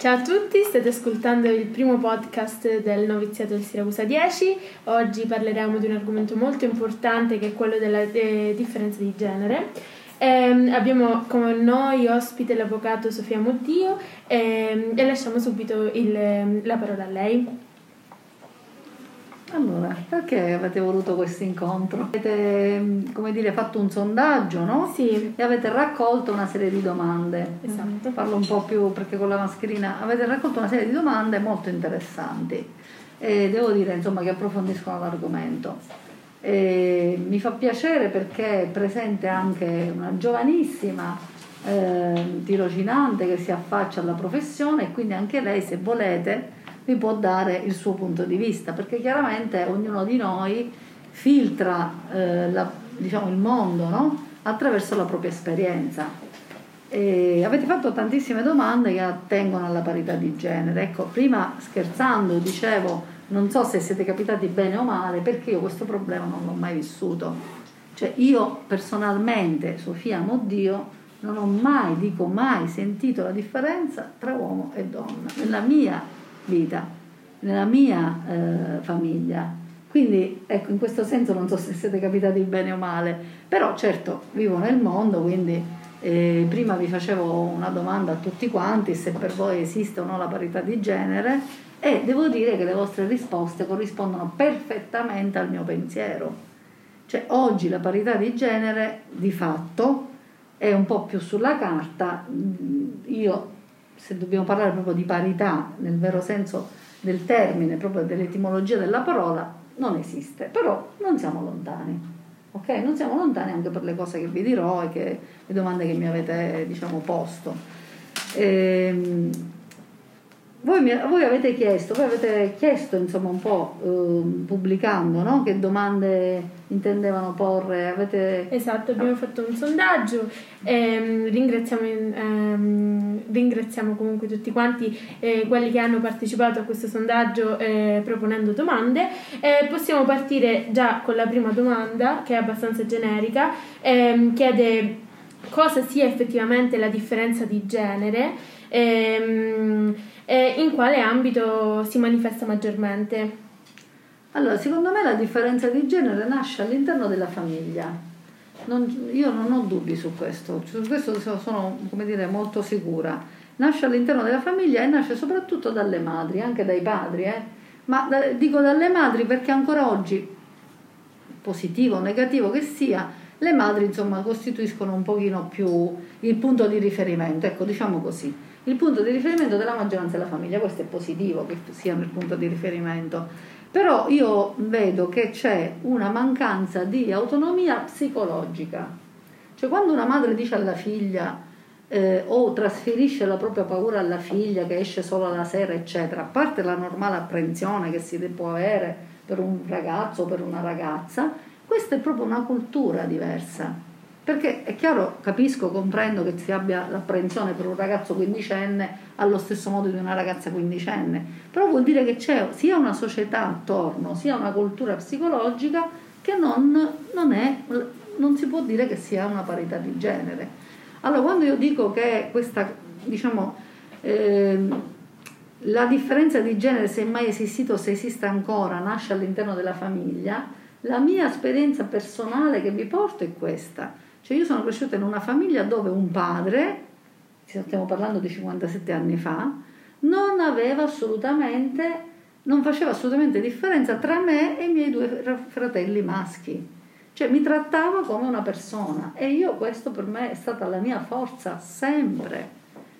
Ciao a tutti, state ascoltando il primo podcast del noviziato del Siracusa 10. Oggi parleremo di un argomento molto importante che è quello della de- differenza di genere. Eh, abbiamo con noi ospite l'avvocato Sofia Motdio eh, e lasciamo subito il, la parola a lei. Allora, perché avete voluto questo incontro? Avete, come dire, fatto un sondaggio, no? Sì. E avete raccolto una serie di domande. Esatto. Parlo un po' più perché con la mascherina avete raccolto una serie di domande molto interessanti. E devo dire, insomma, che approfondiscono l'argomento. E mi fa piacere perché è presente anche una giovanissima eh, tirocinante che si affaccia alla professione e quindi anche lei, se volete, vi può dare il suo punto di vista, perché chiaramente ognuno di noi filtra eh, la, diciamo, il mondo no? attraverso la propria esperienza. E avete fatto tantissime domande che attengono alla parità di genere. Ecco, prima scherzando dicevo, non so se siete capitati bene o male, perché io questo problema non l'ho mai vissuto. Cioè io personalmente, Sofia amo Dio, non ho mai, dico mai, sentito la differenza tra uomo e donna. Nella mia vita, nella mia eh, famiglia. Quindi ecco, in questo senso non so se siete capitati bene o male, però certo vivo nel mondo, quindi eh, prima vi facevo una domanda a tutti quanti se per voi esiste o no la parità di genere e devo dire che le vostre risposte corrispondono perfettamente al mio pensiero. Cioè oggi la parità di genere di fatto è un po' più sulla carta, io se dobbiamo parlare proprio di parità nel vero senso del termine, proprio dell'etimologia della parola, non esiste, però non siamo lontani. Ok? Non siamo lontani anche per le cose che vi dirò e che, le domande che mi avete diciamo, posto. Ehm, voi, mi, voi, avete chiesto, voi avete chiesto insomma un po' eh, pubblicando no? che domande intendevano porre. Avete... Esatto, abbiamo fatto un sondaggio. Ehm, ringraziamo, ehm, ringraziamo, comunque tutti quanti eh, quelli che hanno partecipato a questo sondaggio eh, proponendo domande. possiamo partire già con la prima domanda che è abbastanza generica. Ehm, chiede cosa sia effettivamente la differenza di genere. Ehm, e in quale ambito si manifesta maggiormente? Allora, secondo me la differenza di genere nasce all'interno della famiglia. Non, io non ho dubbi su questo, su questo sono dire, molto sicura. Nasce all'interno della famiglia e nasce soprattutto dalle madri, anche dai padri. Eh? Ma da, dico dalle madri perché ancora oggi, positivo o negativo che sia, le madri insomma costituiscono un pochino più il punto di riferimento, ecco diciamo così il punto di riferimento della maggioranza della famiglia, questo è positivo che siano il punto di riferimento, però io vedo che c'è una mancanza di autonomia psicologica, cioè quando una madre dice alla figlia eh, o trasferisce la propria paura alla figlia che esce solo la sera, eccetera, a parte la normale apprensione che si può avere per un ragazzo o per una ragazza, questa è proprio una cultura diversa perché è chiaro, capisco, comprendo che si abbia l'apprensione per un ragazzo quindicenne allo stesso modo di una ragazza quindicenne, però vuol dire che c'è sia una società attorno, sia una cultura psicologica che non, non, è, non si può dire che sia una parità di genere. Allora, quando io dico che questa, diciamo, eh, la differenza di genere, se mai esistito se esiste ancora, nasce all'interno della famiglia, la mia esperienza personale che vi porto è questa cioè io sono cresciuta in una famiglia dove un padre, stiamo parlando di 57 anni fa, non aveva assolutamente, non faceva assolutamente differenza tra me e i miei due fratelli maschi. Cioè mi trattava come una persona e io questo per me è stata la mia forza sempre.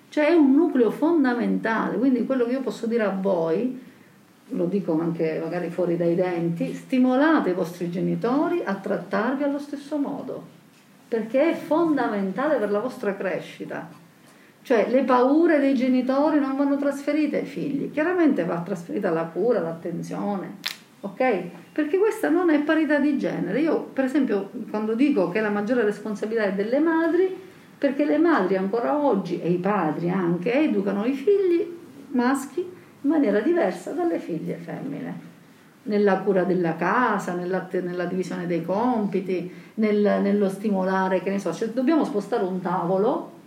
Cioè è un nucleo fondamentale, quindi quello che io posso dire a voi, lo dico anche magari fuori dai denti, stimolate i vostri genitori a trattarvi allo stesso modo perché è fondamentale per la vostra crescita. Cioè le paure dei genitori non vanno trasferite ai figli, chiaramente va trasferita la cura, l'attenzione, ok? Perché questa non è parità di genere. Io per esempio quando dico che la maggiore responsabilità è delle madri, perché le madri ancora oggi, e i padri anche, educano i figli maschi in maniera diversa dalle figlie femmine nella cura della casa, nella, nella divisione dei compiti, nel, nello stimolare, che ne so, cioè, dobbiamo spostare un tavolo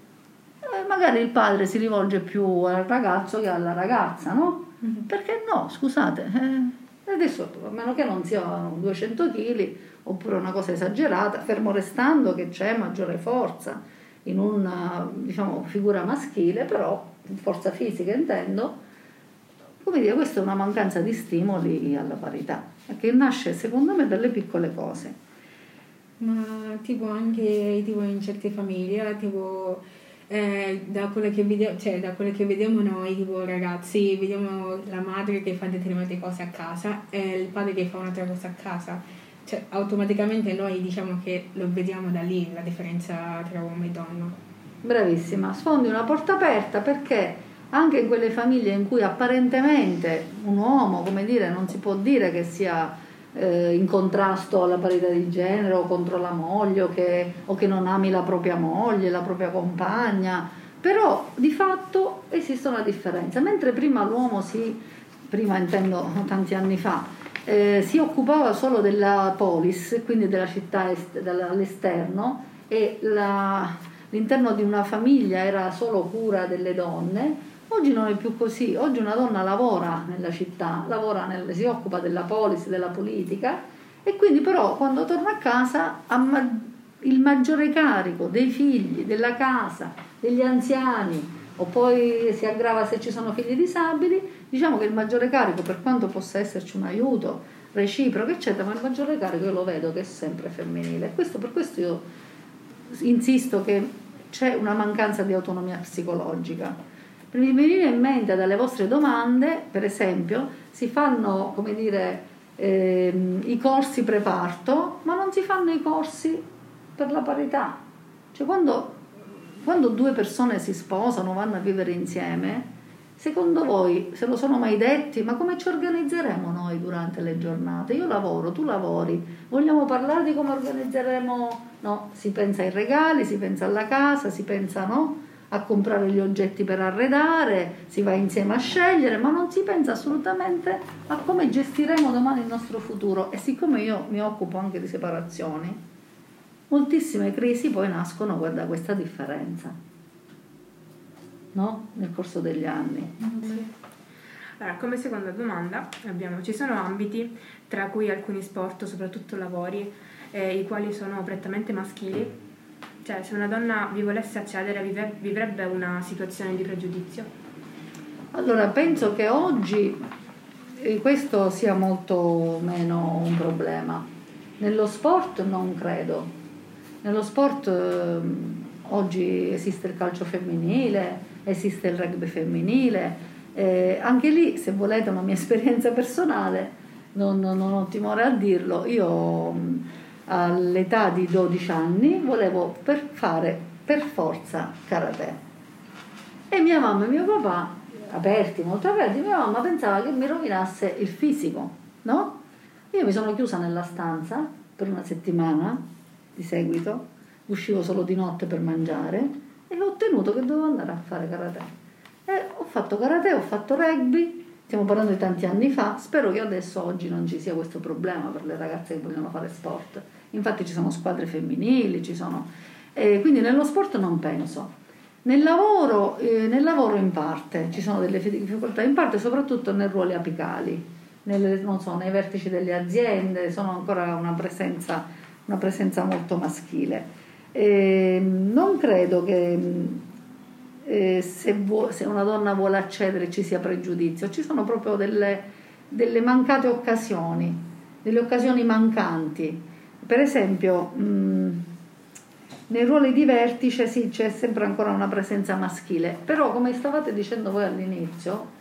eh, magari il padre si rivolge più al ragazzo che alla ragazza, no? Mm-hmm. Perché no, scusate, eh, adesso a meno che non siano 200 kg oppure una cosa esagerata, fermo restando che c'è maggiore forza in una diciamo, figura maschile, però forza fisica intendo, come dire, questa è una mancanza di stimoli alla parità, che nasce secondo me dalle piccole cose. Ma tipo anche tipo in certe famiglie, tipo eh, da, quelle che vediamo, cioè, da quelle che vediamo noi, tipo ragazzi, vediamo la madre che fa determinate cose a casa e il padre che fa un'altra cosa a casa. Cioè, automaticamente noi diciamo che lo vediamo da lì la differenza tra uomo e donna. Bravissima, sfondi una porta aperta perché anche in quelle famiglie in cui apparentemente un uomo, come dire, non si può dire che sia eh, in contrasto alla parità di genere o contro la moglie o che, o che non ami la propria moglie, la propria compagna, però di fatto esiste una differenza. Mentre prima l'uomo si, prima intendo tanti anni fa, eh, si occupava solo della polis, quindi della città est- all'esterno e la, l'interno di una famiglia era solo cura delle donne, Oggi non è più così, oggi una donna lavora nella città, lavora nel, si occupa della policy, della politica e quindi però quando torna a casa ha ma- il maggiore carico dei figli, della casa, degli anziani o poi si aggrava se ci sono figli disabili, diciamo che il maggiore carico per quanto possa esserci un aiuto reciproco eccetera, ma il maggiore carico io lo vedo che è sempre femminile. Questo, per questo io insisto che c'è una mancanza di autonomia psicologica mi viene in mente dalle vostre domande, per esempio, si fanno, come dire, ehm, i corsi preparto, ma non si fanno i corsi per la parità. Cioè quando, quando due persone si sposano, vanno a vivere insieme, Secondo voi, se lo sono mai detti, ma come ci organizzeremo noi durante le giornate? Io lavoro, tu lavori, vogliamo parlare di come organizzeremo? No, si pensa ai regali, si pensa alla casa, si pensa no? A comprare gli oggetti per arredare, si va insieme a scegliere, ma non si pensa assolutamente a come gestiremo domani il nostro futuro. E siccome io mi occupo anche di separazioni, moltissime crisi poi nascono da questa differenza, no? Nel corso degli anni. Sì. Allora, come seconda domanda abbiamo, ci sono ambiti, tra cui alcuni sport, soprattutto lavori, eh, i quali sono prettamente maschili, cioè, se una donna vi volesse accedere, vivrebbe una situazione di pregiudizio? Allora, penso che oggi eh, questo sia molto meno un problema. Nello sport non credo. Nello sport eh, oggi esiste il calcio femminile, esiste il rugby femminile. Eh, anche lì, se volete una mia esperienza personale, non, non ho timore a dirlo, io all'età di 12 anni volevo per fare per forza karate. E mia mamma e mio papà, aperti, molto aperti, mia mamma pensava che mi rovinasse il fisico, no? Io mi sono chiusa nella stanza per una settimana di seguito, uscivo solo di notte per mangiare e ho ottenuto che dovevo andare a fare karate. E ho fatto karate, ho fatto rugby, Stiamo parlando di tanti anni fa, spero che adesso oggi non ci sia questo problema per le ragazze che vogliono fare sport. Infatti ci sono squadre femminili, ci sono... Eh, quindi nello sport non penso. Nel lavoro, eh, nel lavoro in parte ci sono delle difficoltà, in parte soprattutto nei ruoli apicali, nelle, so, nei vertici delle aziende, sono ancora una presenza, una presenza molto maschile. Eh, non credo che eh, se, vuo, se, una donna vuole accedere ci sia pregiudizio, ci sono proprio delle, delle mancate occasioni, delle occasioni mancanti. Per esempio, mh, nei ruoli di vertice sì, c'è sempre ancora una presenza maschile, però come stavate dicendo voi all'inizio,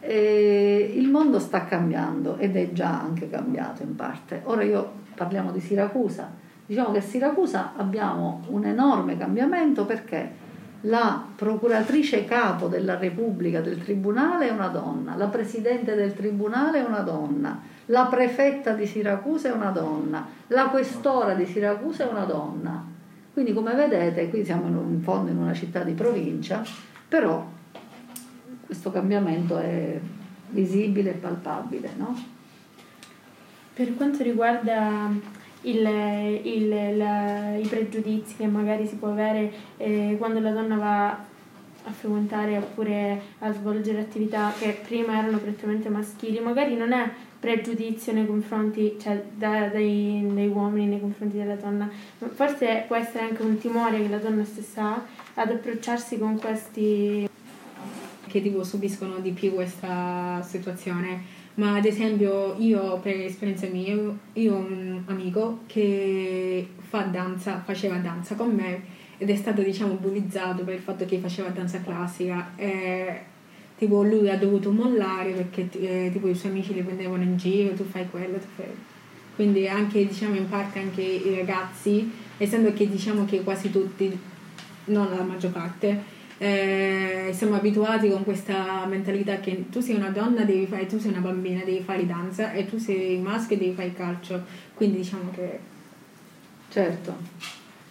eh, il mondo sta cambiando ed è già anche cambiato in parte. Ora io parliamo di Siracusa, diciamo che a Siracusa abbiamo un enorme cambiamento perché la procuratrice capo della Repubblica del Tribunale è una donna, la presidente del Tribunale è una donna, la prefetta di Siracusa è una donna, la questora di Siracusa è una donna. Quindi come vedete qui siamo in fondo in una città di provincia, però questo cambiamento è visibile e palpabile. No? Per quanto riguarda il, il, la, i pregiudizi che magari si può avere eh, quando la donna va a frequentare oppure a svolgere attività che prima erano prettamente maschili, magari non è pregiudizio nei confronti, cioè da, dai, dai, uomini nei confronti della donna, forse può essere anche un timore che la donna stessa ha ad approcciarsi con questi che tipo subiscono di più questa situazione. Ma ad esempio io per esperienza mia, io ho un amico che fa danza, faceva danza con me ed è stato diciamo bullizzato per il fatto che faceva danza classica e tipo lui ha dovuto mollare perché eh, tipo i suoi amici li prendevano in giro, tu fai quello, tu fai... Quindi anche diciamo in parte anche i ragazzi, essendo che diciamo che quasi tutti, non la maggior parte, eh, siamo abituati con questa mentalità che tu sei una donna, devi fare, tu sei una bambina, devi fare danza e tu sei maschio devi fare calcio. Quindi diciamo che... Certo,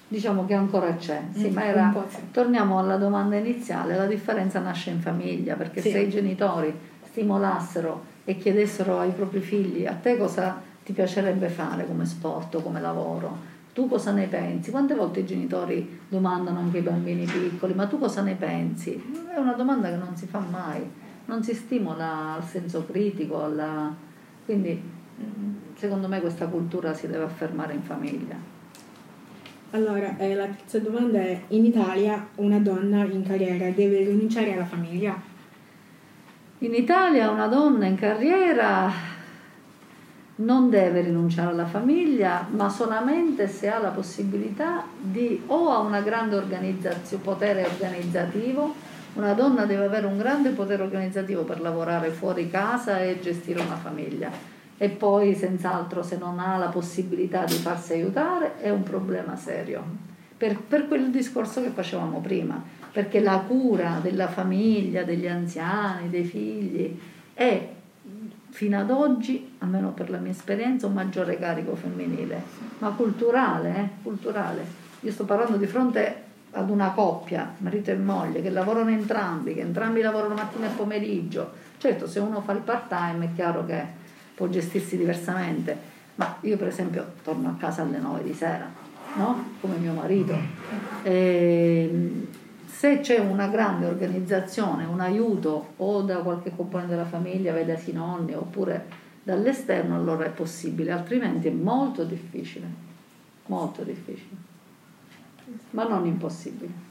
diciamo che ancora c'è. Sì, mm, ma era... Sì. Torniamo alla domanda iniziale, la differenza nasce in famiglia, perché sì. se i genitori stimolassero e chiedessero ai propri figli a te cosa ti piacerebbe fare come sport o come lavoro, tu cosa ne pensi? Quante volte i genitori domandano anche ai bambini piccoli, ma tu cosa ne pensi? È una domanda che non si fa mai, non si stimola al senso critico, alla... quindi secondo me questa cultura si deve affermare in famiglia. Allora, eh, la terza domanda è, in Italia una donna in carriera deve rinunciare alla famiglia? In Italia una donna in carriera non deve rinunciare alla famiglia, ma solamente se ha la possibilità di o ha una grande organizzazione, potere organizzativo, una donna deve avere un grande potere organizzativo per lavorare fuori casa e gestire una famiglia. E poi, senz'altro, se non ha la possibilità di farsi aiutare, è un problema serio. Per, per quel discorso che facevamo prima, perché la cura della famiglia, degli anziani, dei figli, è fino ad oggi, almeno per la mia esperienza, un maggiore carico femminile, ma culturale, eh? culturale. Io sto parlando di fronte ad una coppia, marito e moglie, che lavorano entrambi, che entrambi lavorano mattina e pomeriggio. Certo, se uno fa il part time è chiaro che può gestirsi diversamente, ma io per esempio torno a casa alle 9 di sera, no? Come mio marito. E, ehm, se c'è una grande organizzazione, un aiuto o da qualche componente della famiglia, vedasi nonni, oppure dall'esterno, allora è possibile, altrimenti è molto difficile, molto difficile, ma non impossibile.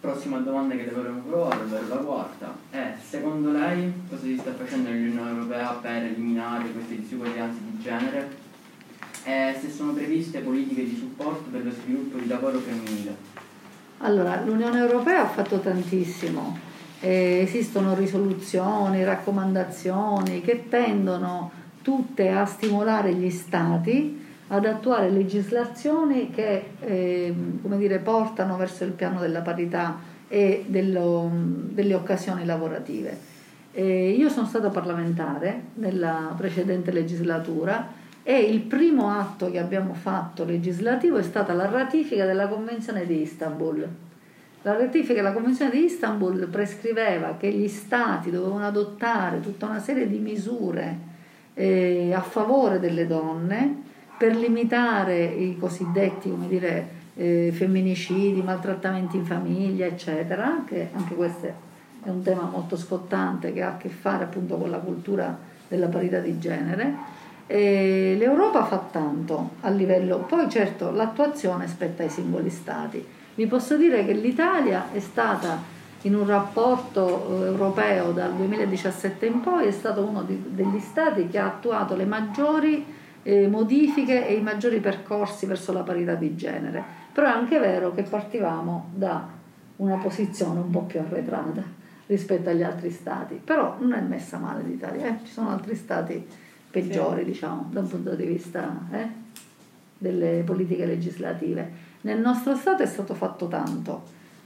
Prossima domanda che le vorremmo provare, per la quarta, è secondo lei cosa si sta facendo nell'Unione Europea per eliminare queste disuguaglianze di genere e se sono previste politiche di supporto per lo sviluppo di lavoro femminile? Allora, l'Unione Europea ha fatto tantissimo, eh, esistono risoluzioni, raccomandazioni che tendono tutte a stimolare gli Stati ad attuare legislazioni che eh, dire, portano verso il piano della parità e dello, delle occasioni lavorative. Eh, io sono stata parlamentare nella precedente legislatura e il primo atto che abbiamo fatto legislativo è stata la ratifica della Convenzione di Istanbul. La ratifica della Convenzione di Istanbul prescriveva che gli Stati dovevano adottare tutta una serie di misure eh, a favore delle donne per limitare i cosiddetti dire, eh, femminicidi, maltrattamenti in famiglia, eccetera, che anche questo è un tema molto scottante che ha a che fare appunto con la cultura della parità di genere e L'Europa fa tanto a livello, poi certo l'attuazione spetta ai singoli stati. Vi posso dire che l'Italia è stata in un rapporto eh, europeo dal 2017 in poi, è stato uno di, degli stati che ha attuato le maggiori eh, modifiche e i maggiori percorsi verso la parità di genere. Però è anche vero che partivamo da una posizione un po' più arretrata rispetto agli altri stati, però non è messa male l'Italia, eh? ci sono altri stati peggiori, sì. diciamo, da un punto di vista eh, delle politiche legislative. Nel nostro Stato è stato fatto tanto,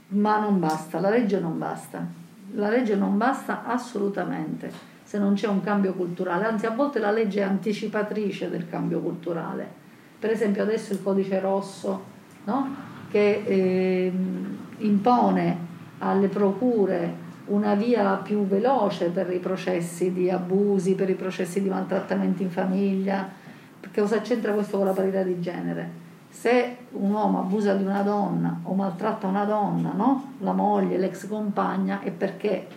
ma non basta, la legge non basta. La legge non basta assolutamente se non c'è un cambio culturale, anzi a volte la legge è anticipatrice del cambio culturale. Per esempio adesso il codice rosso no? che eh, impone alle procure una via più veloce per i processi di abusi, per i processi di maltrattamenti in famiglia. Cosa c'entra questo con la parità di genere? se un uomo abusa di una donna o maltratta una donna, no? la moglie, l'ex compagna, è perché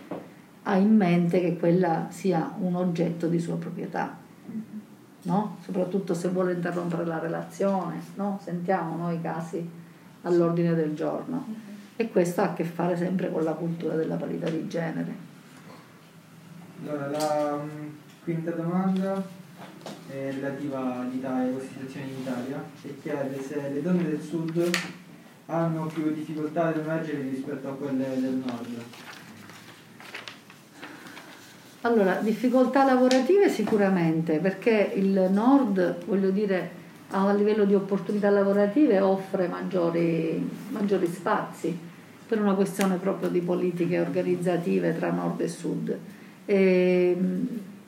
ha in mente che quella sia un oggetto di sua proprietà. No? Soprattutto se vuole interrompere la relazione, no? sentiamo noi casi all'ordine del giorno. E questo ha a che fare sempre con la cultura della parità di genere. Allora, la mm, quinta domanda è relativa all'Italia, alla situazione in Italia e chiede se le donne del sud hanno più difficoltà ad emergere rispetto a quelle del nord. Allora, difficoltà lavorative sicuramente, perché il nord, voglio dire, a livello di opportunità lavorative offre maggiori, maggiori spazi per una questione proprio di politiche organizzative tra nord e sud. E,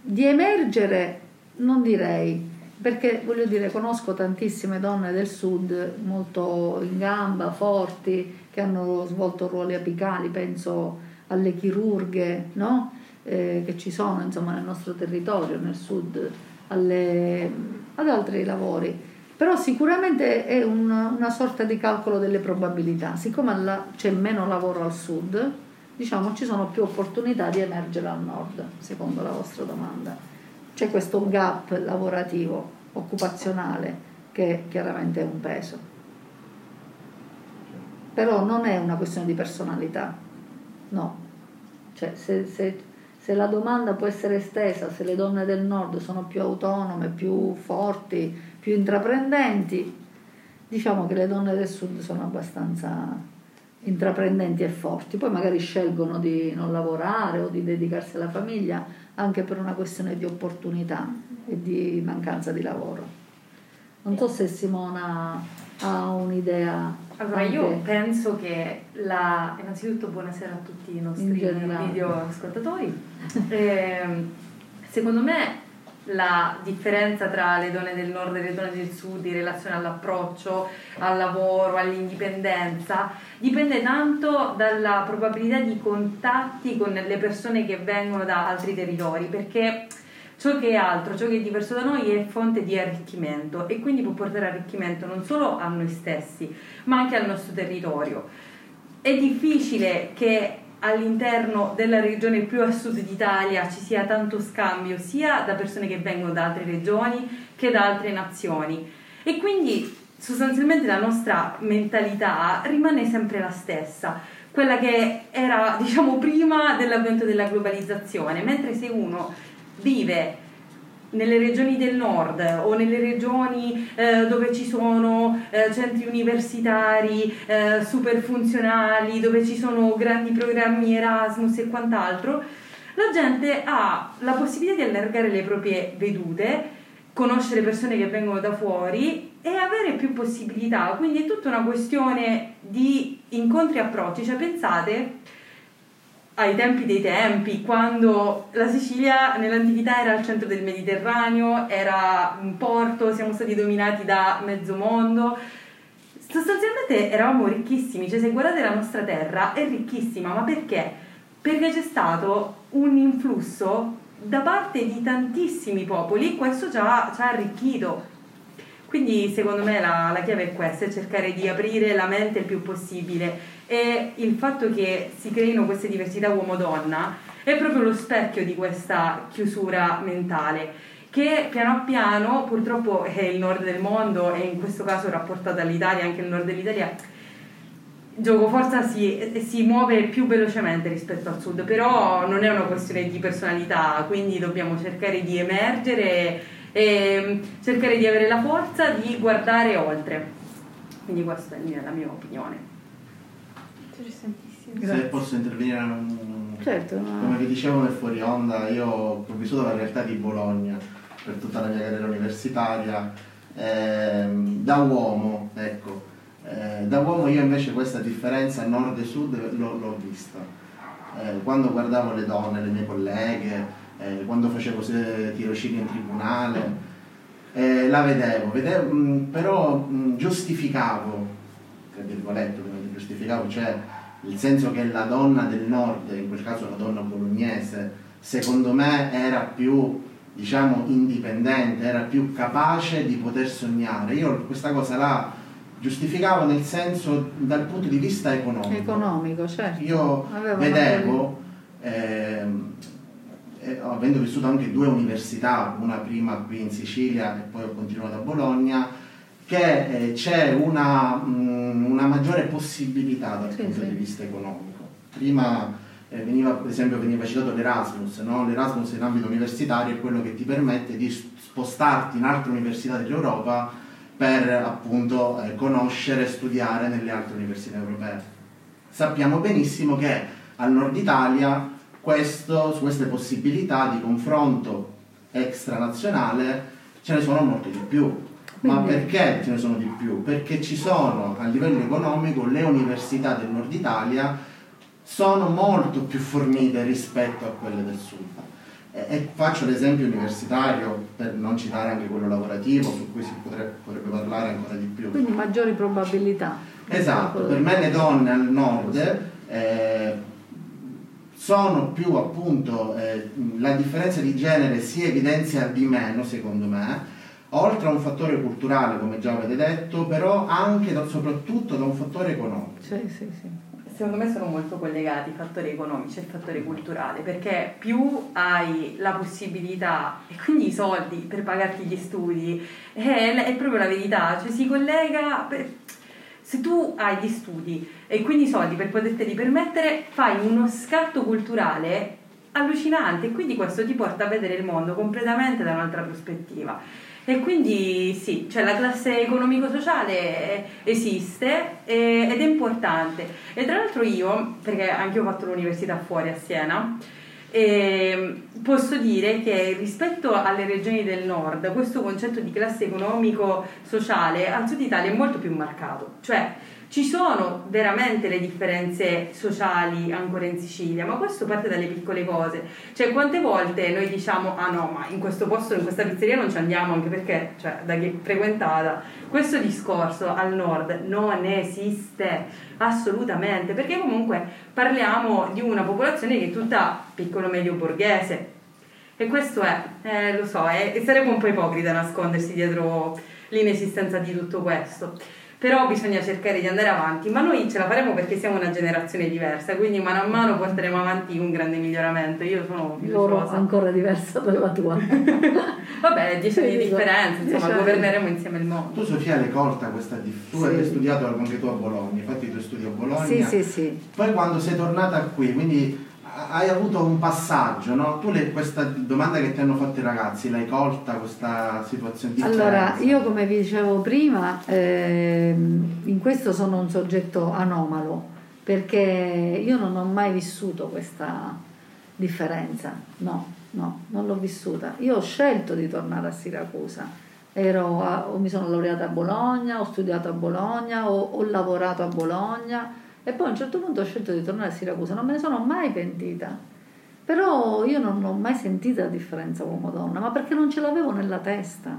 di emergere non direi, perché voglio dire, conosco tantissime donne del sud molto in gamba, forti, che hanno svolto ruoli apicali, penso alle chirurghe, no? Eh, che ci sono insomma, nel nostro territorio, nel sud, alle, ad altri lavori. Però sicuramente è un, una sorta di calcolo delle probabilità. Siccome alla, c'è meno lavoro al sud, diciamo ci sono più opportunità di emergere al nord, secondo la vostra domanda. C'è questo gap lavorativo, occupazionale, che chiaramente è un peso. Però non è una questione di personalità, no. Cioè, se, se se la domanda può essere estesa, se le donne del nord sono più autonome, più forti, più intraprendenti, diciamo che le donne del sud sono abbastanza intraprendenti e forti, poi magari scelgono di non lavorare o di dedicarsi alla famiglia anche per una questione di opportunità e di mancanza di lavoro. Non so se Simona ha un'idea allora, io penso che la... innanzitutto buonasera a tutti i nostri video ascoltatori. eh, secondo me la differenza tra le donne del nord e le donne del sud in relazione all'approccio, al lavoro, all'indipendenza, dipende tanto dalla probabilità di contatti con le persone che vengono da altri territori, perché ciò che è altro, ciò che è diverso da noi è fonte di arricchimento e quindi può portare arricchimento non solo a noi stessi, ma anche al nostro territorio. È difficile che all'interno della regione più a sud d'Italia ci sia tanto scambio sia da persone che vengono da altre regioni che da altre nazioni e quindi sostanzialmente la nostra mentalità rimane sempre la stessa quella che era diciamo prima dell'avvento della globalizzazione mentre se uno vive nelle regioni del nord o nelle regioni eh, dove ci sono eh, centri universitari eh, super funzionali, dove ci sono grandi programmi Erasmus e quant'altro, la gente ha la possibilità di allargare le proprie vedute, conoscere persone che vengono da fuori e avere più possibilità. Quindi è tutta una questione di incontri e approcci. Cioè pensate ai tempi dei tempi, quando la Sicilia nell'antichità era al centro del Mediterraneo, era un porto, siamo stati dominati da mezzo mondo. Sostanzialmente eravamo ricchissimi, cioè se guardate la nostra terra è ricchissima, ma perché? Perché c'è stato un influsso da parte di tantissimi popoli, questo ci ha, ci ha arricchito. Quindi secondo me la, la chiave è questa, è cercare di aprire la mente il più possibile e il fatto che si creino queste diversità uomo-donna è proprio lo specchio di questa chiusura mentale che piano piano purtroppo è il nord del mondo e in questo caso rapportato all'Italia, anche il nord dell'Italia, gioco forza si, si, muove più velocemente rispetto al sud, però non è una questione di personalità, quindi dobbiamo cercare di emergere e cercare di avere la forza di guardare oltre. Quindi questa è la mia opinione interessantissimo. Se posso intervenire, un... certo, come vi dicevo nel fuori onda, io ho vissuto la realtà di Bologna per tutta la mia carriera universitaria, eh, da uomo, ecco. Eh, da uomo io invece questa differenza nord e sud l'ho, l'ho vista. Eh, quando guardavo le donne, le mie colleghe, eh, quando facevo tirocini in tribunale, eh, la vedevo, vedevo mh, però mh, giustificavo, tra virgolette, giustificavo, cioè il senso che la donna del nord, in quel caso la donna bolognese, secondo me era più diciamo indipendente, era più capace di poter sognare. Io questa cosa là giustificavo nel senso dal punto di vista economico. Economico, certo. Io Avevano vedevo, ehm, eh, avendo vissuto anche due università, una prima qui in Sicilia e poi ho continuato a Bologna, che eh, c'è una, mh, una maggiore possibilità dal Sì, punto sì. di vista economico. Prima eh, veniva, per esempio, veniva citato l'Erasmus, no? l'Erasmus in ambito universitario è quello che ti permette di spostarti in altre università dell'Europa per appunto eh, conoscere e studiare nelle altre università europee. Sappiamo benissimo che al nord Italia questo, su queste possibilità di confronto extranazionale ce ne sono molte di più. Ma perché ce ne sono di più? Perché ci sono a livello economico le università del nord Italia sono molto più fornite rispetto a quelle del sud. E, e faccio l'esempio universitario per non citare anche quello lavorativo su cui si potrebbe, potrebbe parlare ancora di più. Quindi maggiori probabilità. Esatto, per me le donne al nord eh, sono più appunto, eh, la differenza di genere si evidenzia di meno secondo me, oltre a un fattore culturale come già avete detto, però anche e soprattutto da un fattore economico. Sì, sì, sì. Secondo me sono molto collegati i fattori economici e il fattore culturale, perché più hai la possibilità e quindi i soldi per pagarti gli studi, è, è proprio la verità, cioè si collega... per- se tu hai gli studi e quindi i soldi per poterteli permettere, fai uno scatto culturale allucinante e quindi questo ti porta a vedere il mondo completamente da un'altra prospettiva. E quindi sì, cioè la classe economico-sociale esiste e- ed è importante. E tra l'altro io, perché anche io ho fatto l'università fuori a Siena, e posso dire che rispetto alle regioni del nord questo concetto di classe economico-sociale al sud Italia è molto più marcato. Cioè ci sono veramente le differenze sociali ancora in Sicilia, ma questo parte dalle piccole cose. Cioè, quante volte noi diciamo: ah no, ma in questo posto, in questa pizzeria non ci andiamo, anche perché, cioè, da chi è frequentata, questo discorso al nord non esiste assolutamente, perché comunque parliamo di una popolazione che è tutta piccolo-medio borghese. E questo è, eh, lo so, è- sarebbe un po' ipocrita nascondersi dietro l'inesistenza di tutto questo. Però bisogna cercare di andare avanti, ma noi ce la faremo perché siamo una generazione diversa, quindi mano a mano porteremo avanti un grande miglioramento. Io sono Loro fiduciosa. ancora diversa dalla tua. Vabbè, dieci anni di differenza, insomma, dieci anni. governeremo insieme il mondo. Tu Sofia l'hai colta questa dif- tu Sì. hai studiato anche tu a Bologna, hai fatto i tuoi studi a Bologna. Sì, sì, sì. Poi quando sei tornata qui, quindi hai avuto un passaggio, no? Tu le- questa domanda che ti hanno fatto i ragazzi, l'hai colta questa situazione di Allora, io come vi dicevo prima, ehm, in questo sono un soggetto anomalo, perché io non ho mai vissuto questa differenza, no, no, non l'ho vissuta. Io ho scelto di tornare a Siracusa, Ero a- mi sono laureata a Bologna, ho studiato a Bologna, ho, ho lavorato a Bologna e poi a un certo punto ho scelto di tornare a Siracusa, non me ne sono mai pentita. Però io non ho mai sentito la differenza uomo-donna, ma perché non ce l'avevo nella testa,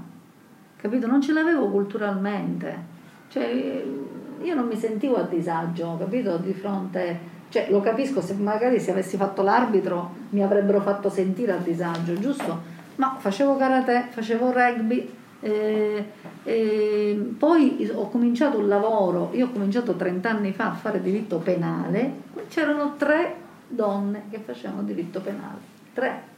capito? Non ce l'avevo culturalmente. Cioè, io non mi sentivo a disagio, capito? Di fronte... Cioè, lo capisco, se magari se avessi fatto l'arbitro mi avrebbero fatto sentire a disagio, giusto? Ma facevo karate, facevo rugby, eh, eh, poi ho cominciato un lavoro, io ho cominciato 30 anni fa a fare diritto penale, c'erano tre donne che facevano diritto penale, tre.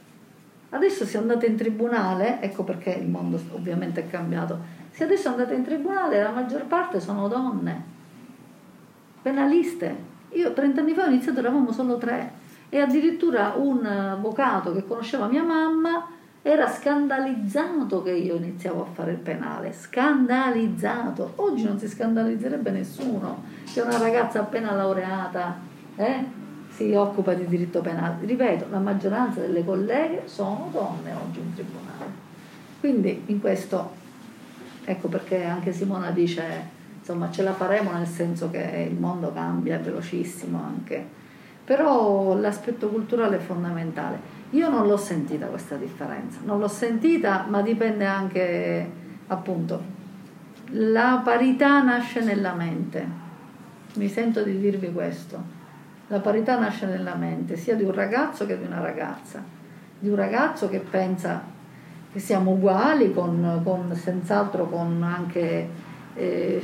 Adesso se andate in tribunale, ecco perché il mondo ovviamente è cambiato, se adesso andate in tribunale la maggior parte sono donne, penaliste. Io 30 anni fa ho iniziato, eravamo solo tre e addirittura un avvocato che conosceva mia mamma era scandalizzato che io iniziavo a fare il penale, scandalizzato. Oggi non si scandalizzerebbe nessuno che una ragazza appena laureata eh, si occupa di diritto penale. Ripeto, la maggioranza delle colleghe sono donne oggi in tribunale. Quindi in questo, ecco perché anche Simona dice, insomma, ce la faremo nel senso che il mondo cambia, è velocissimo anche. Però l'aspetto culturale è fondamentale. Io non l'ho sentita questa differenza, non l'ho sentita, ma dipende anche, appunto, la parità nasce nella mente. Mi sento di dirvi questo. La parità nasce nella mente, sia di un ragazzo che di una ragazza. Di un ragazzo che pensa che siamo uguali, con, con- senz'altro con anche eh,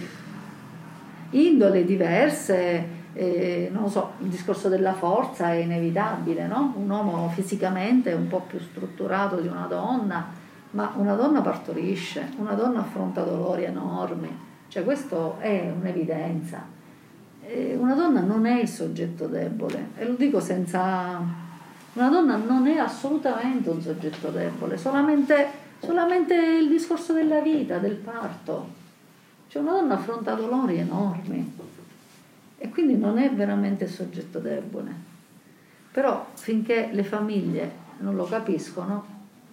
indole diverse, eh, non lo so, il discorso della forza è inevitabile, no? Un uomo fisicamente è un po' più strutturato di una donna, ma una donna partorisce, una donna affronta dolori enormi, cioè questo è un'evidenza. Eh, una donna non è il soggetto debole, e lo dico senza... Una donna non è assolutamente un soggetto debole, solamente, solamente il discorso della vita, del parto. Cioè una donna affronta dolori enormi e quindi non è veramente soggetto debole. Però finché le famiglie non lo capiscono,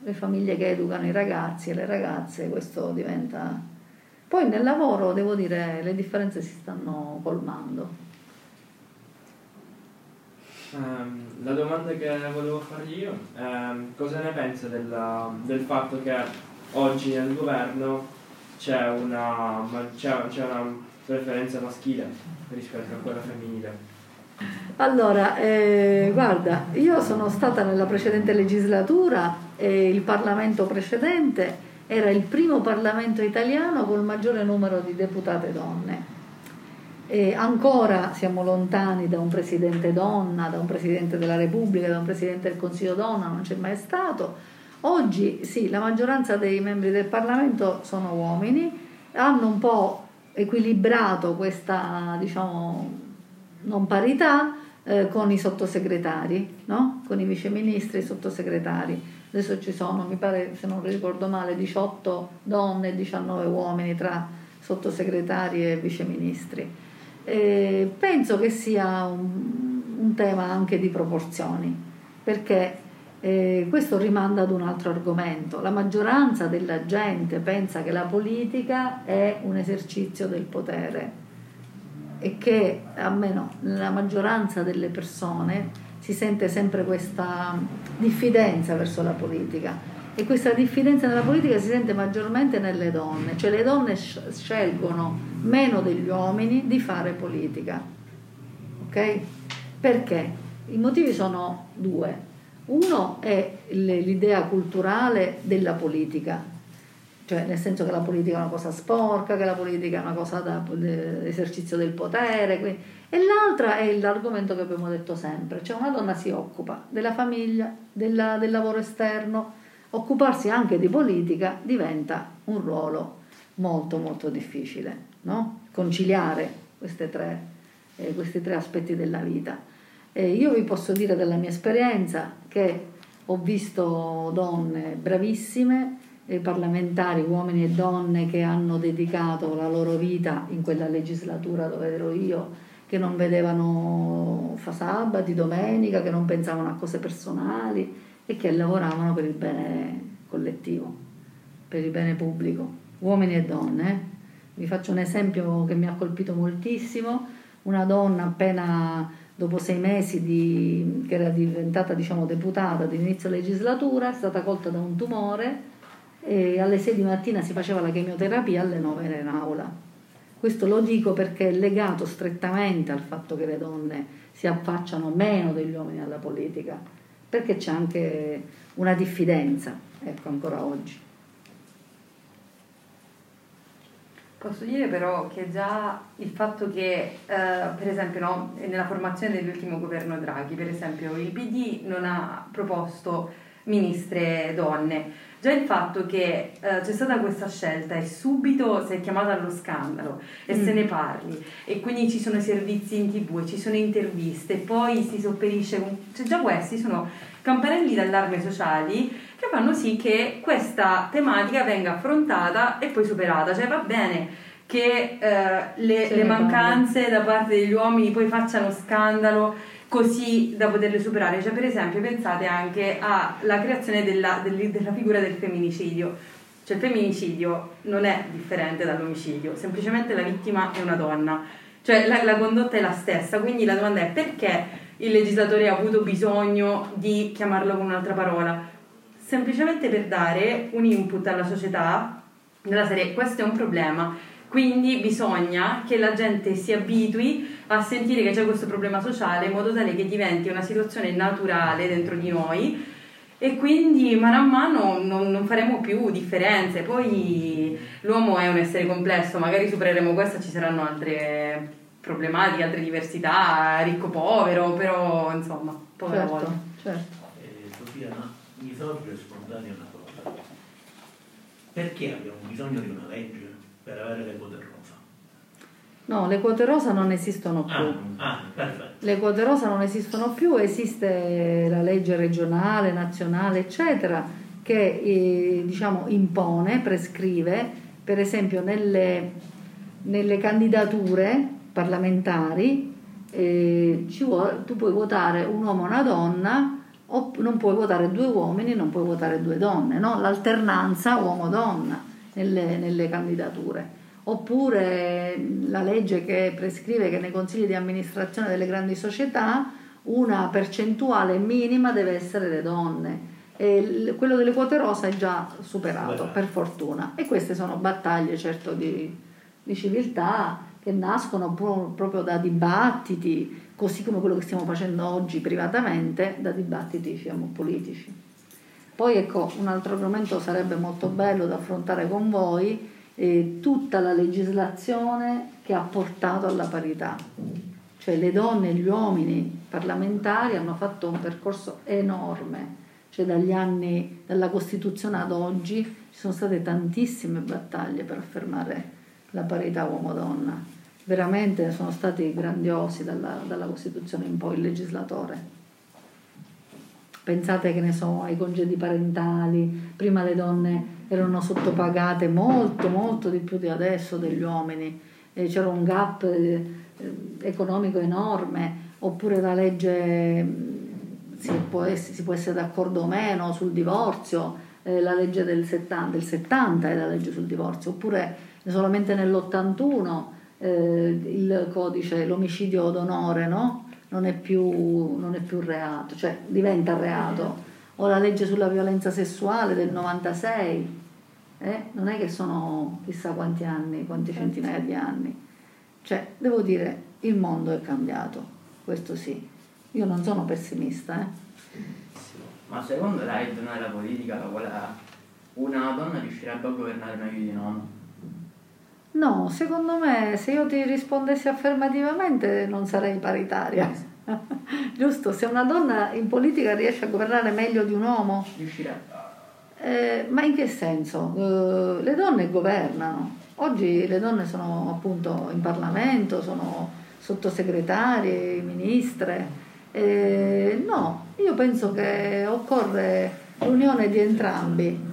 le famiglie che educano i ragazzi e le ragazze, questo diventa... Poi nel lavoro, devo dire, le differenze si stanno colmando. Um, la domanda che volevo fargli io è um, cosa ne pensa della, del fatto che oggi nel governo c'è una, c'è, c'è una preferenza maschile rispetto a quella femminile? Allora, eh, guarda, io sono stata nella precedente legislatura e il Parlamento precedente era il primo Parlamento italiano con il maggiore numero di deputate donne. E ancora siamo lontani da un presidente donna, da un presidente della Repubblica, da un presidente del Consiglio donna, non c'è mai stato. Oggi sì, la maggioranza dei membri del Parlamento sono uomini, hanno un po' equilibrato questa diciamo, non parità eh, con i sottosegretari, no? con i viceministri e i sottosegretari. Adesso ci sono, mi pare, se non ricordo male, 18 donne e 19 uomini tra sottosegretari e viceministri. Eh, penso che sia un, un tema anche di proporzioni, perché eh, questo rimanda ad un altro argomento. La maggioranza della gente pensa che la politica è un esercizio del potere e che almeno nella maggioranza delle persone si sente sempre questa diffidenza verso la politica e questa diffidenza nella politica si sente maggiormente nelle donne, cioè le donne scelgono meno degli uomini di fare politica. Ok? Perché? I motivi sono due. Uno è l'idea culturale della politica, cioè nel senso che la politica è una cosa sporca, che la politica è una cosa da esercizio del potere, quindi, e l'altra è l'argomento che abbiamo detto sempre, cioè una donna si occupa della famiglia, della, del lavoro esterno, occuparsi anche di politica diventa un ruolo molto molto difficile, no? conciliare tre, eh, questi tre aspetti della vita. E io vi posso dire dalla mia esperienza che ho visto donne bravissime, parlamentari, uomini e donne che hanno dedicato la loro vita in quella legislatura dove ero io, che non vedevano fa sabati, domenica, che non pensavano a cose personali e che lavoravano per il bene collettivo, per il bene pubblico, uomini e donne. Eh. Vi faccio un esempio che mi ha colpito moltissimo, una donna appena dopo sei mesi di, che era diventata diciamo, deputata di inizio legislatura, è stata colta da un tumore e alle 6 di mattina si faceva la chemioterapia, alle 9 era in aula. Questo lo dico perché è legato strettamente al fatto che le donne si affacciano meno degli uomini alla politica, perché c'è anche una diffidenza, ecco, ancora oggi. Posso dire però che già il fatto che, eh, per esempio, no, nella formazione dell'ultimo governo Draghi, per esempio, il PD non ha proposto ministre donne, già il fatto che eh, c'è stata questa scelta e subito si è chiamata allo scandalo e mm. se ne parli e quindi ci sono servizi in tv, ci sono interviste, poi si sopperisce con... cioè già questi sono campanelli d'allarme sociali che fanno sì che questa tematica venga affrontata e poi superata. Cioè va bene che eh, le, le mancanze da parte degli uomini poi facciano scandalo così da poterle superare. Cioè, per esempio, pensate anche alla creazione della, della figura del femminicidio. Cioè, il femminicidio non è differente dall'omicidio, semplicemente la vittima è una donna. Cioè, la, la condotta è la stessa. Quindi la domanda è perché il legislatore ha avuto bisogno di chiamarlo con un'altra parola? Semplicemente per dare un input alla società nella serie questo è un problema, quindi bisogna che la gente si abitui a sentire che c'è questo problema sociale in modo tale che diventi una situazione naturale dentro di noi e quindi mano a mano non, non, faremo più differenze. Poi l'uomo è un essere complesso, magari supereremo questa, ci saranno altre problematiche, altre diversità, ricco-povero, però insomma, povera certo, volta. Certo. Eh, Sofia, no, mi sorge spontanea una cosa. Perché abbiamo bisogno di una legge per avere le quote rosa? No, le quote rosa non esistono più. Ah, ah, perfetto. Le quote rosa non esistono più, esiste la legge regionale, nazionale, eccetera, che eh, diciamo, impone, prescrive, per esempio nelle, nelle candidature parlamentari eh, vuole, tu puoi votare un uomo e una donna, o non puoi votare due uomini, non puoi votare due donne, no? l'alternanza uomo-donna nelle, nelle candidature oppure la legge che prescrive che nei consigli di amministrazione delle grandi società una percentuale minima deve essere le donne. E quello delle quote rosa è già superato, per fortuna. E queste sono battaglie certo di, di civiltà che nascono proprio da dibattiti, così come quello che stiamo facendo oggi privatamente, da dibattiti diciamo, politici. Poi ecco, un altro argomento sarebbe molto bello da affrontare con voi, eh, tutta la legislazione che ha portato alla parità. Cioè le donne e gli uomini parlamentari hanno fatto un percorso enorme, cioè dagli anni dalla Costituzione ad oggi ci sono state tantissime battaglie per affermare la parità uomo-donna. Veramente sono stati grandiosi dalla, dalla Costituzione in poi il legislatore. Pensate che ne so ai congedi parentali, prima le donne erano sottopagate molto, molto di più di adesso degli uomini, e c'era un gap eh, economico enorme, oppure la legge si può, essere, si può essere d'accordo o meno sul divorzio, eh, la legge del 70, del 70 è la legge sul divorzio, oppure solamente nell'81 eh, il codice, l'omicidio d'onore, no? non, è più, non è più reato, cioè diventa reato o la legge sulla violenza sessuale del 96, eh? non è che sono chissà quanti anni, quanti centinaia di anni. Cioè, devo dire, il mondo è cambiato, questo sì. Io non sono pessimista. Eh? Ma secondo lei, tornare alla politica, qual è? una donna riuscirebbe a governare meglio di un uomo? No, secondo me se io ti rispondessi affermativamente non sarei paritaria. Giusto? Se una donna in politica riesce a governare meglio di un uomo? Riuscirebbe. Eh, ma in che senso? Eh, le donne governano. Oggi le donne sono appunto in Parlamento, sono sottosegretarie, ministre. Eh, no, io penso che occorre l'unione di entrambi.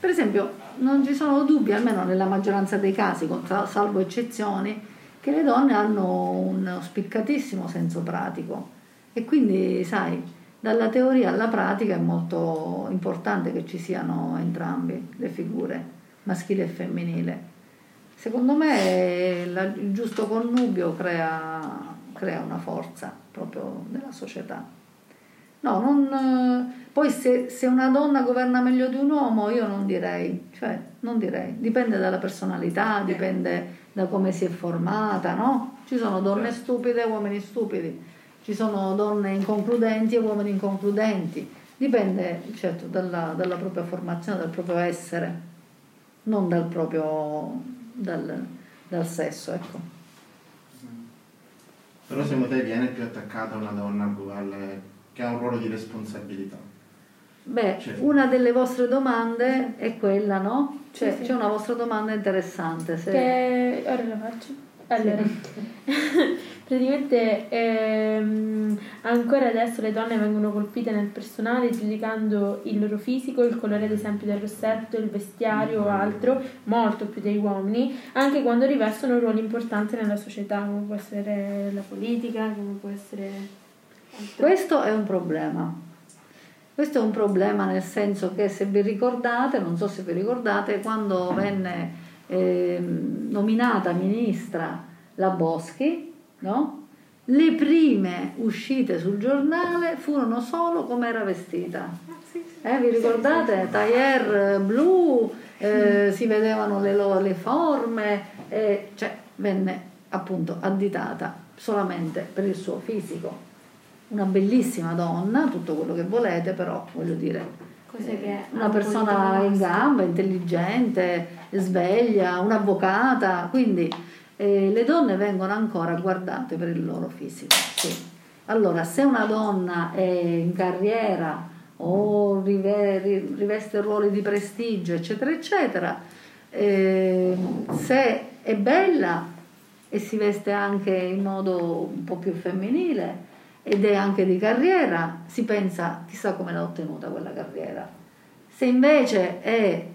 Per esempio, non ci sono dubbi, almeno nella maggioranza dei casi, salvo eccezioni, che le donne hanno un spiccatissimo senso pratico e quindi, sai, dalla teoria alla pratica è molto importante che ci siano entrambi le figure, maschile e femminile. Secondo me il giusto connubio crea, crea una forza proprio nella società. No, non, poi se, se, una donna governa meglio di un uomo, io non direi, cioè non direi, dipende dalla personalità, dipende da come si è formata, no? Ci sono donne certo. stupide e uomini stupidi, ci sono donne inconcludenti e uomini inconcludenti, dipende certo dalla, dalla propria formazione, dal proprio essere, non dal proprio dal, dal sesso, ecco. Però secondo te viene più attaccata una donna che ha un ruolo di responsabilità? Beh, certo. una delle vostre domande è quella, no? Cioè, sì, sì. c'è una vostra domanda interessante. Se... Che ora la faccio. Allora, praticamente ehm, ancora adesso le donne vengono colpite nel personale giudicando il loro fisico, il colore ad esempio del rossetto, il vestiario o altro, molto più degli uomini, anche quando rivestono ruoli importanti nella società, come può essere la politica, come può essere... Questo è un problema questo è un problema nel senso che se vi ricordate, non so se vi ricordate, quando venne eh, nominata ministra la Boschi, no? le prime uscite sul giornale furono solo come era vestita. Eh, vi ricordate? Tailleur blu, eh, si vedevano le, le forme, cioè venne appunto additata solamente per il suo fisico una bellissima donna, tutto quello che volete, però voglio dire, che una persona in gamba, intelligente, sveglia, un'avvocata, quindi eh, le donne vengono ancora guardate per il loro fisico. Sì. Allora, se una donna è in carriera o rive- riveste ruoli di prestigio, eccetera, eccetera, eh, se è bella e si veste anche in modo un po' più femminile ed è anche di carriera, si pensa chissà come l'ha ottenuta quella carriera. Se invece è,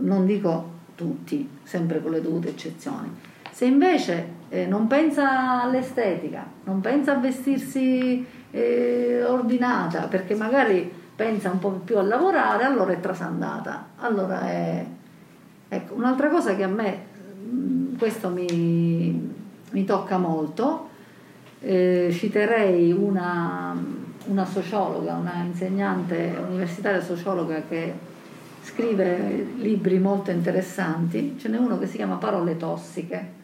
non dico tutti, sempre con le dovute eccezioni, se invece eh, non pensa all'estetica, non pensa a vestirsi eh, ordinata, perché magari pensa un po' più a lavorare, allora è trasandata. Allora è... Ecco, un'altra cosa che a me, mm, questo mi, mi tocca molto, eh, citerei una, una sociologa, una insegnante universitaria sociologa che scrive libri molto interessanti, ce n'è uno che si chiama Parole tossiche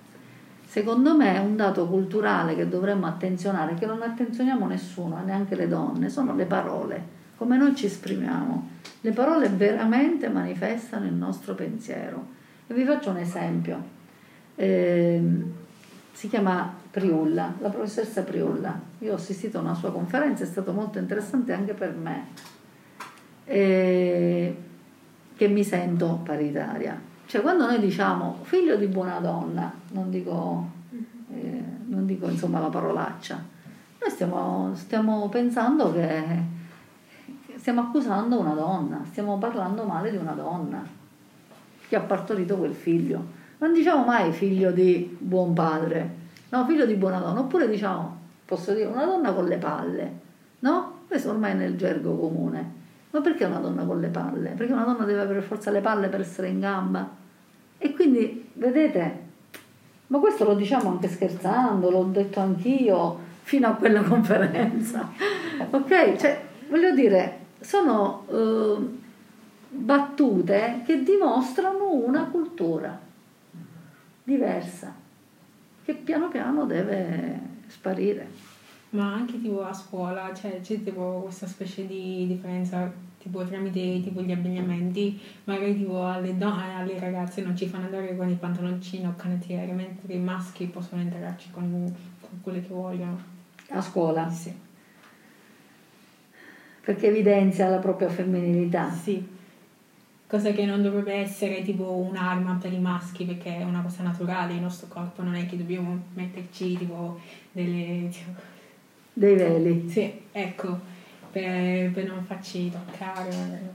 Secondo me è un dato culturale che dovremmo attenzionare, che non attenzioniamo nessuno, neanche le donne, sono le parole, come noi ci esprimiamo. Le parole veramente manifestano il nostro pensiero. E vi faccio un esempio. Eh, si chiama Priulla, la professoressa Priulla. Io ho assistito a una sua conferenza, è stato molto interessante anche per me, eh, che mi sento paritaria cioè quando noi diciamo figlio di buona donna, non dico, eh, non dico insomma la parolaccia, noi stiamo, stiamo pensando che stiamo accusando una donna, stiamo parlando male di una donna che ha partorito quel figlio. Non diciamo mai figlio di buon padre, no, figlio di buona donna, oppure diciamo, posso dire, una donna con le palle, no? Questo ormai è nel gergo comune. Ma perché una donna con le palle? Perché una donna deve avere forza le palle per essere in gamba? E quindi, vedete, ma questo lo diciamo anche scherzando, l'ho detto anch'io fino a quella conferenza. ok? Cioè, voglio dire, sono eh, battute che dimostrano una cultura diversa, che piano piano deve sparire. Ma anche tipo a scuola, cioè c'è tipo questa specie di differenza tipo tramite tipo gli abbigliamenti, magari tipo alle, donne, alle ragazze non ci fanno andare con i pantaloncini o canottiere, mentre i maschi possono entrarci con, con quelle che vogliono. A scuola? Sì. Perché evidenzia la propria femminilità? Sì. Cosa che non dovrebbe essere tipo un'arma per i maschi perché è una cosa naturale, il nostro corpo non è che dobbiamo metterci tipo delle... Tipo... Dei veli. Sì, ecco per, per non farci toccare.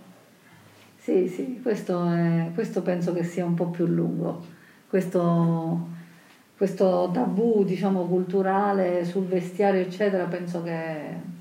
Sì, sì, questo, è, questo penso che sia un po' più lungo. Questo, questo tabù, diciamo, culturale sul vestiario, eccetera, penso che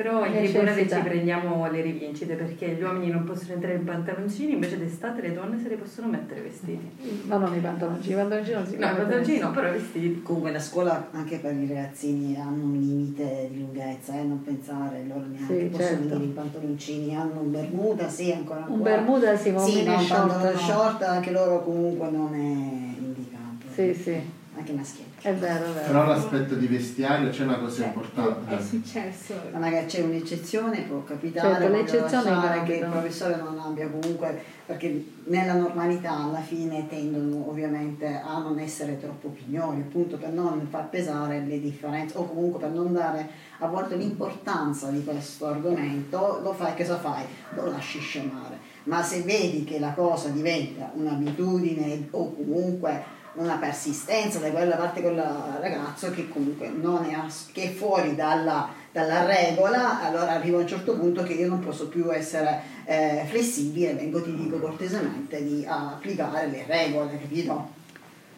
però in tribunale ci prendiamo le rivincite perché gli uomini non possono entrare in pantaloncini, invece d'estate le donne se le possono mettere vestiti. Ma non i pantaloncini, i pantaloncini non si No, i pantaloncini no, però i vestiti. Comunque la scuola anche per i ragazzini hanno un limite di lunghezza, eh? non pensare, loro neanche sì, possono certo. venire in pantaloncini, hanno un bermuda, sì, ancora Un qua. bermuda sì, ma sì, no, short, no. short anche loro comunque non è indicato. Sì, sì anche maschietti. È vero, è vero. Però l'aspetto di vestiario c'è una cosa importante. È successo. Ma magari c'è un'eccezione, può capitare certo, l'eccezione che il professore non abbia comunque, perché nella normalità alla fine tendono ovviamente a non essere troppo pignoli, appunto per non far pesare le differenze o comunque per non dare a volte l'importanza di questo argomento, lo fai, che cosa fai? Lo lasci scemare. Ma se vedi che la cosa diventa un'abitudine o comunque una persistenza da quella parte quel ragazzo che comunque non è, che è fuori dalla, dalla, regola, allora arriva a un certo punto che io non posso più essere eh, flessibile, vengo ti dico cortesemente di applicare le regole, capito?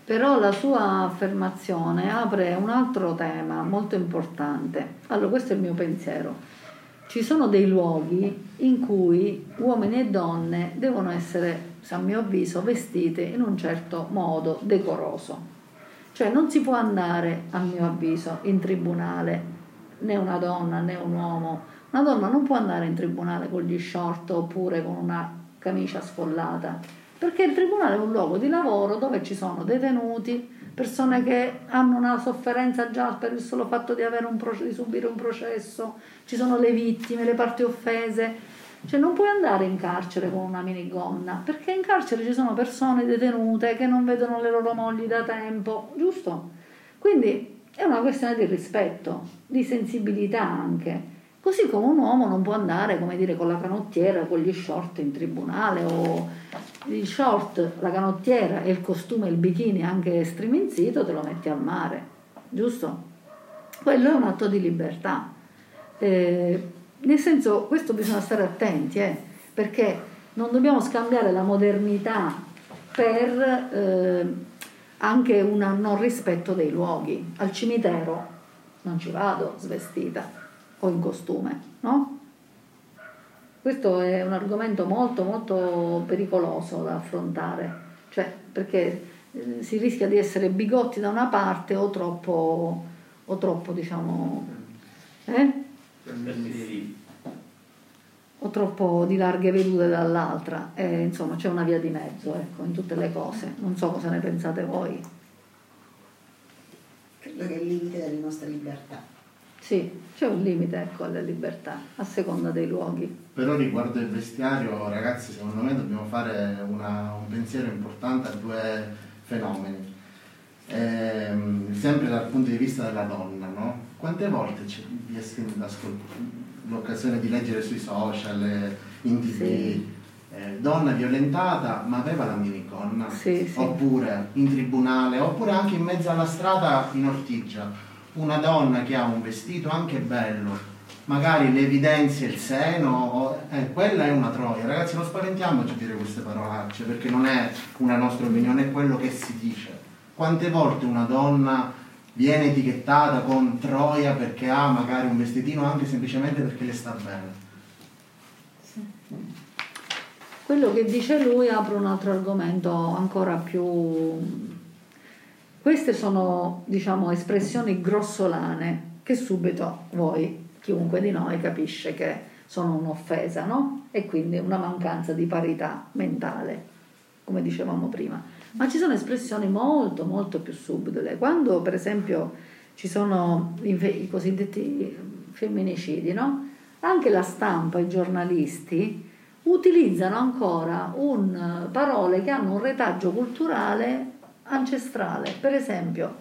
Però la sua affermazione apre un altro tema molto importante. Allora, questo è il mio pensiero. Ci sono dei luoghi in cui uomini e donne devono essere a mio avviso, vestite in un certo modo decoroso. Cioè non si può andare, a mio avviso, in tribunale, né una donna né un uomo. Una donna non può andare in tribunale con gli short oppure con una camicia sfollata, perché il tribunale è un luogo di lavoro dove ci sono detenuti, persone che hanno una sofferenza già per il solo fatto di, un proce- di subire un processo, ci sono le vittime, le parti offese. Cioè non puoi andare in carcere con una minigonna, perché in carcere ci sono persone detenute che non vedono le loro mogli da tempo, giusto? Quindi è una questione di rispetto, di sensibilità anche. Così come un uomo non può andare, come dire, con la canottiera, con gli short in tribunale o il short, la canottiera e il costume, il bikini anche striminzito, te lo metti al mare, giusto? Quello è un atto di libertà. Eh, nel senso, questo bisogna stare attenti, eh, perché non dobbiamo scambiare la modernità per eh, anche un non rispetto dei luoghi. Al cimitero non ci vado svestita o in costume, no? Questo è un argomento molto molto pericoloso da affrontare, cioè perché eh, si rischia di essere bigotti da una parte o troppo, o troppo diciamo, eh? O troppo di larghe vedute dall'altra. E, insomma, c'è una via di mezzo ecco, in tutte le cose. Non so cosa ne pensate voi. Credo che è il limite delle nostre libertà. Sì, c'è un limite ecco, alle libertà, a seconda dei luoghi. Però riguardo il vestiario, ragazzi, secondo me dobbiamo fare una, un pensiero importante a due fenomeni. Ehm, sempre dal punto di vista della donna, no? Quante volte c'è l'occasione di leggere sui social, eh, in tv, sì. eh, donna violentata ma aveva la minigonna, sì, sì. oppure in tribunale, oppure anche in mezzo alla strada in ortigia una donna che ha un vestito anche bello, magari le evidenzia il seno, eh, quella è una troia. Ragazzi, non spaventiamoci a dire queste parolacce, perché non è una nostra opinione, è quello che si dice. Quante volte una donna viene etichettata con troia perché ha magari un vestitino anche semplicemente perché le sta bene? Quello che dice lui apre un altro argomento ancora più queste sono, diciamo, espressioni grossolane che subito voi, chiunque di noi, capisce che sono un'offesa, no? E quindi una mancanza di parità mentale, come dicevamo prima. Ma ci sono espressioni molto, molto più subdole. Quando, per esempio, ci sono i, cosiddetti femminicidi, no? Anche la stampa, i giornalisti utilizzano ancora un, parole che hanno un retaggio culturale ancestrale, per esempio,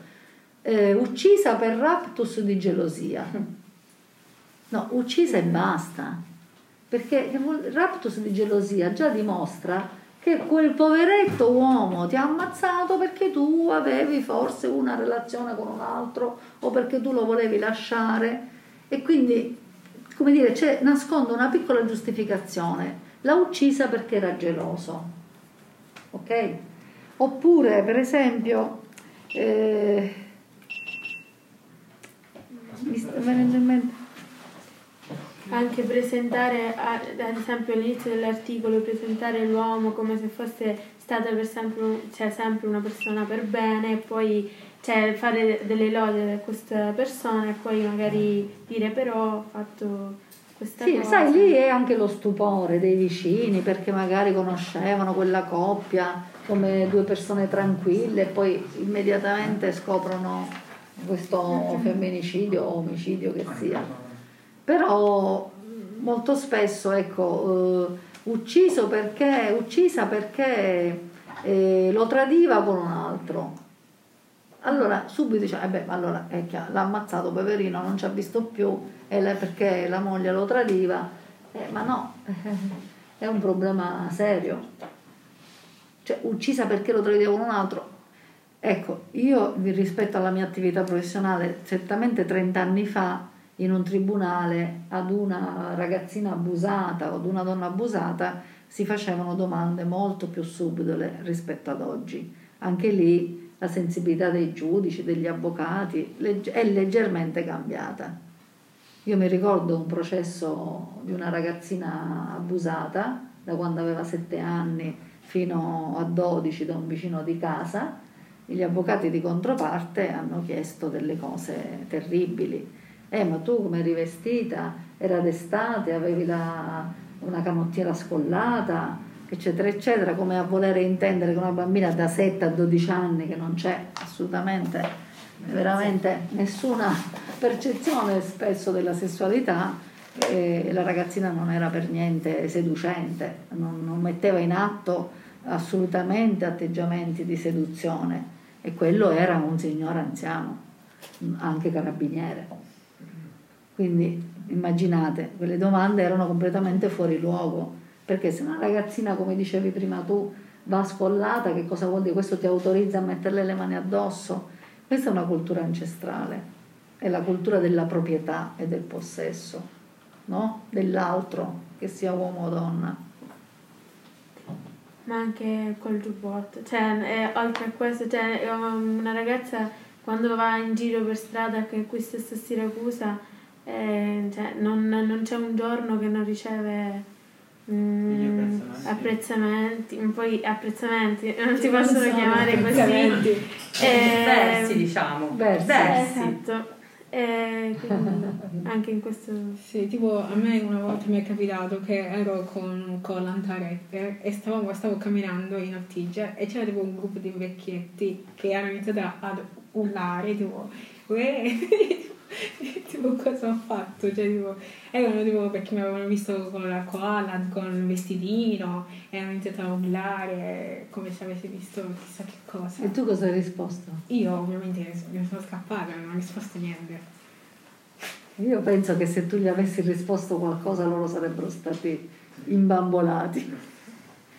eh, uccisa per raptus di gelosia. No, uccisa e basta, perché raptus di gelosia già dimostra che quel poveretto uomo ti ha ammazzato perché tu avevi forse una relazione con un altro o perché tu lo volevi lasciare e quindi, come dire, c'è, nasconde una piccola giustificazione. L'ha uccisa perché era geloso. Ok? Oppure, per esempio, eh, mi sta venendo in mente anche presentare, ad esempio all'inizio dell'articolo, presentare l'uomo come se fosse stata per sempre, cioè sempre una persona per bene e poi cioè, fare delle lode a questa persona e poi magari dire però ho fatto questa sì, cosa. sai, lì è anche lo stupore dei vicini perché magari conoscevano quella coppia come due persone tranquille e poi immediatamente scoprono questo femminicidio o omicidio che sia. Però molto spesso, ecco, eh, ucciso perché, uccisa perché eh, lo tradiva con un altro. Allora subito dice, eh beh, allora è chiaro, l'ha ammazzato poverino, non ci ha visto più, perché la moglie lo tradiva. Eh, ma no, è un problema serio cioè uccisa perché lo tradiva con un altro. Ecco, io rispetto alla mia attività professionale, certamente 30 anni fa in un tribunale ad una ragazzina abusata o ad una donna abusata si facevano domande molto più subdole rispetto ad oggi. Anche lì la sensibilità dei giudici, degli avvocati è leggermente cambiata. Io mi ricordo un processo di una ragazzina abusata da quando aveva 7 anni fino a 12 da un vicino di casa, gli avvocati di controparte hanno chiesto delle cose terribili. Eh, ma tu come eri vestita? Era d'estate, avevi la, una canottiera scollata, eccetera, eccetera, come a volere intendere che una bambina da 7 a 12 anni, che non c'è assolutamente, veramente nessuna percezione spesso della sessualità, eh, la ragazzina non era per niente seducente, non, non metteva in atto assolutamente atteggiamenti di seduzione e quello era un signore anziano, anche carabiniere. Quindi immaginate, quelle domande erano completamente fuori luogo, perché se una ragazzina, come dicevi prima tu, va scollata, che cosa vuol dire? Questo ti autorizza a metterle le mani addosso? Questa è una cultura ancestrale, è la cultura della proprietà e del possesso, no? dell'altro, che sia uomo o donna. Ma anche col giubbotto, cioè, oltre a questo, cioè, una ragazza quando va in giro per strada che qui stesso a Siracusa, eh, cioè, non, non, c'è un giorno che non riceve mm, apprezzamenti. poi apprezzamenti non si possono chiamare così. Eh, versi diciamo. Versi. versi. Esatto. E anche in questo... Sì, tipo a me una volta mi è capitato che ero con, con l'Antarette e stavamo, stavo camminando in Ortigia e c'era tipo un gruppo di vecchietti che hanno iniziato ad urlare tipo tipo cosa ho fatto? Cioè tipo erano tipo perché mi avevano visto con la koala con il vestitino e hanno iniziato a urlare come se avessi visto chissà che cosa. E tu cosa hai risposto? io ovviamente mi sono scappata non ho risposto niente. Io penso che se tu gli avessi risposto qualcosa loro sarebbero stati imbambolati.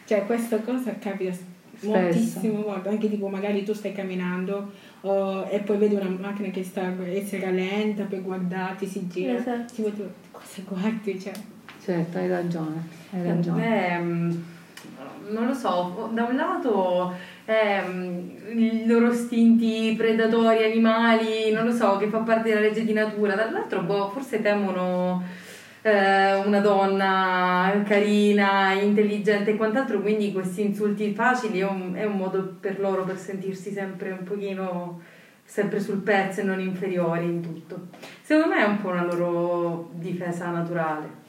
Cioè questa cosa capita moltissimo volte anche tipo magari tu stai camminando oh, e poi vedi una macchina che sta essere lenta per guardarti, si gira, esatto. tipo tu cosa guardi? Cioè. Certo, hai ragione, hai ragione. Beh, non lo so, da un lato eh, i loro istinti predatori, animali, non lo so, che fa parte della legge di natura, dall'altro boh, forse temono eh, una donna carina, intelligente e quant'altro, quindi questi insulti facili è un, è un modo per loro per sentirsi sempre un pochino sempre sul pezzo e non inferiori in tutto. Secondo me è un po' una loro difesa naturale.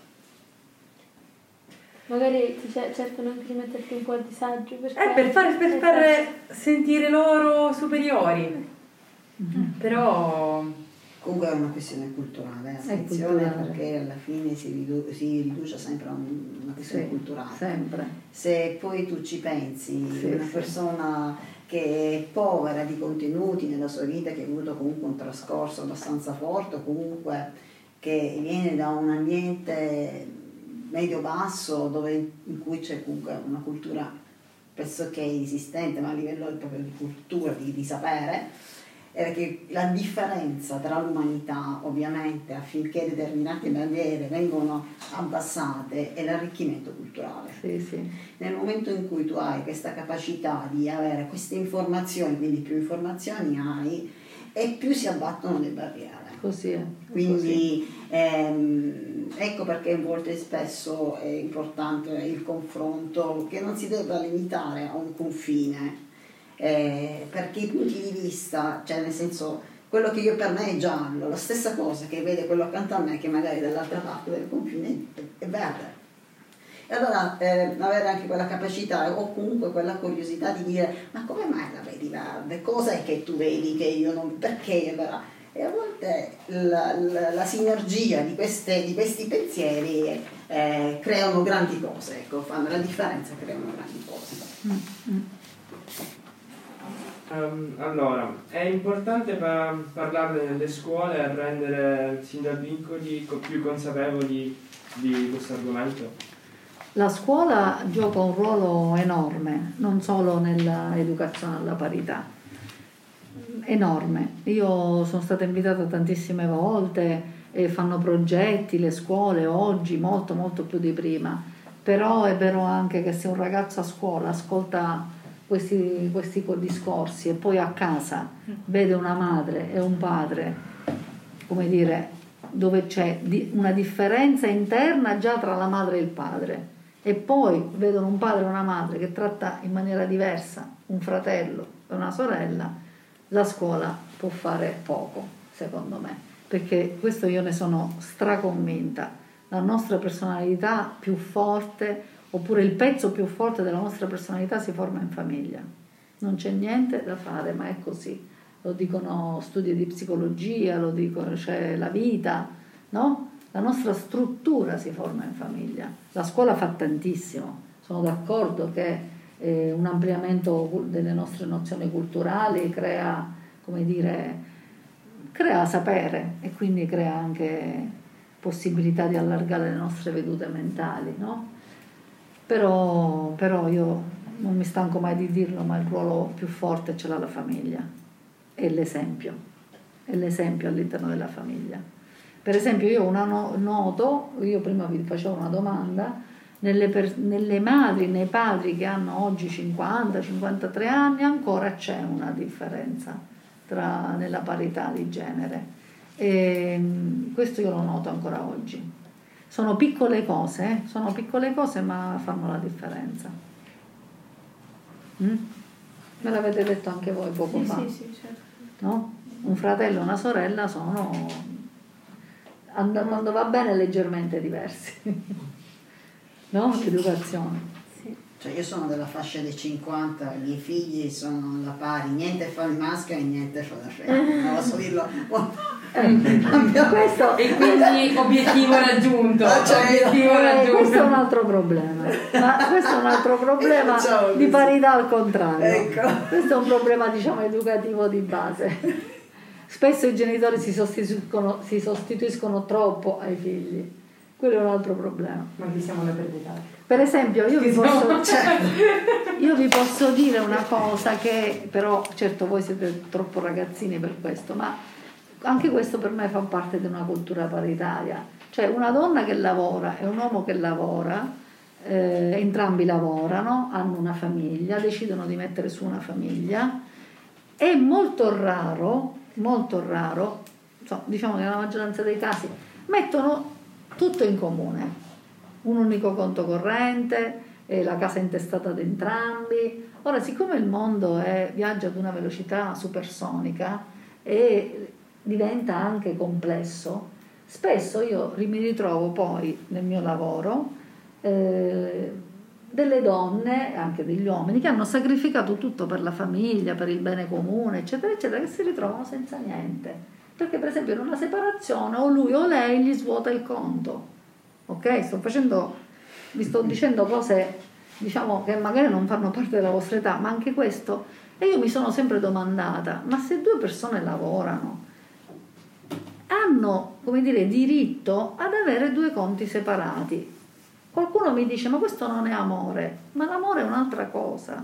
Magari ti cercano anche di metterti un po' a disagio perché... Eh, per far, per far sentire loro superiori. Mm-hmm. Però Comunque è una questione culturale, attenzione perché alla fine si, ridu- si, riduce sempre a una questione sì, culturale. Sempre. Se poi tu ci pensi, sì, una sì. persona che è povera di contenuti nella sua vita, che ha avuto comunque un trascorso abbastanza forte, o comunque che viene da un ambiente medio-basso dove, in cui c'è comunque una cultura pressoché esistente, ma a livello proprio di cultura, di, di sapere, è che la differenza tra l'umanità, ovviamente, affinché determinate barriere vengano abbassate, è l'arricchimento culturale. Sì, sì. Nel momento in cui tu hai questa capacità di avere queste informazioni, quindi più informazioni hai, e più si abbattono le barriere. Così è. Quindi ehm, ecco perché a volte spesso è importante il confronto che non si debba limitare a un confine eh, perché i punti di vista, cioè nel senso quello che io per me è giallo, la stessa cosa che vede quello accanto a me che magari dall'altra parte del confine è verde. E allora eh, avere anche quella capacità o comunque quella curiosità di dire ma come mai la vedi verde? Cosa è che tu vedi che io non... perché? Allora, e a volte la, la, la sinergia di, queste, di, questi pensieri eh, creano grandi cose, ecco, fanno la differenza, creano grandi cose. Mm-hmm. Um, allora, è importante pa- parlarne nelle scuole e rendere sin da piccoli più consapevoli di questo argomento? La scuola gioca un ruolo enorme, non solo nell'educazione alla parità, enorme. Io sono stata invitata tantissime volte e fanno progetti le scuole oggi, molto molto più di prima, però è vero anche che se un ragazzo a scuola ascolta questi, questi discorsi e poi a casa vede una madre e un padre, come dire, dove c'è una differenza interna già tra la madre e il padre e poi vedono un padre e una madre che tratta in maniera diversa un fratello e una sorella, la scuola può fare poco, secondo me, perché questo io ne sono straconvinta. la nostra personalità più forte oppure il pezzo più forte della nostra personalità si forma in famiglia. Non c'è niente da fare, ma è così. Lo dicono studi di psicologia, lo dicono, c'è la vita, no? La nostra struttura si forma in famiglia. La scuola fa tantissimo. Sono d'accordo che eh, un ampliamento delle nostre nozioni culturali crea, come dire, crea sapere e quindi crea anche possibilità di allargare le nostre vedute mentali, no? Però, però io non mi stanco mai di dirlo, ma il ruolo più forte ce l'ha la famiglia, è l'esempio, è l'esempio all'interno della famiglia. Per esempio io una no, noto, io prima vi facevo una domanda, nelle, per, nelle madri, nei padri che hanno oggi 50-53 anni ancora c'è una differenza tra, nella parità di genere. E questo io lo noto ancora oggi. Sono piccole cose, eh? sono piccole cose ma fanno la differenza. Mm? Me l'avete detto anche voi poco sì, fa. Sì, sì, certo. no? Un fratello e una sorella sono quando va bene leggermente diversi. no? L'educazione. Cioè io sono della fascia dei 50, i miei figli sono alla pari, niente fa il maschio e niente fa la femmina, non posso dirlo. Eh, questo, e quindi obiettivo raggiunto. Ah, cioè, obiettivo raggiunto. questo è un altro problema, ma questo è un altro problema di parità al contrario. Ecco. Questo è un problema diciamo educativo di base. Spesso i genitori si sostituiscono, si sostituiscono troppo ai figli, quello è un altro problema. Ma qui siamo da perditare. Per esempio, io vi, posso, io vi posso dire una cosa che però, certo voi siete troppo ragazzini per questo, ma anche questo per me fa parte di una cultura paritaria. Cioè una donna che lavora e un uomo che lavora, eh, entrambi lavorano, hanno una famiglia, decidono di mettere su una famiglia, è molto raro molto raro, diciamo che nella maggioranza dei casi, mettono tutto in comune, un unico conto corrente, la casa intestata ad entrambi. Ora, siccome il mondo è, viaggia ad una velocità supersonica e diventa anche complesso, spesso io mi ritrovo poi nel mio lavoro eh, delle donne, anche degli uomini, che hanno sacrificato tutto per la famiglia, per il bene comune, eccetera, eccetera, che si ritrovano senza niente. Perché per esempio in una separazione o lui o lei gli svuota il conto. Ok? Sto facendo, vi sto dicendo cose, diciamo, che magari non fanno parte della vostra età, ma anche questo. E io mi sono sempre domandata, ma se due persone lavorano, hanno, come dire, diritto ad avere due conti separati, Qualcuno mi dice ma questo non è amore, ma l'amore è un'altra cosa.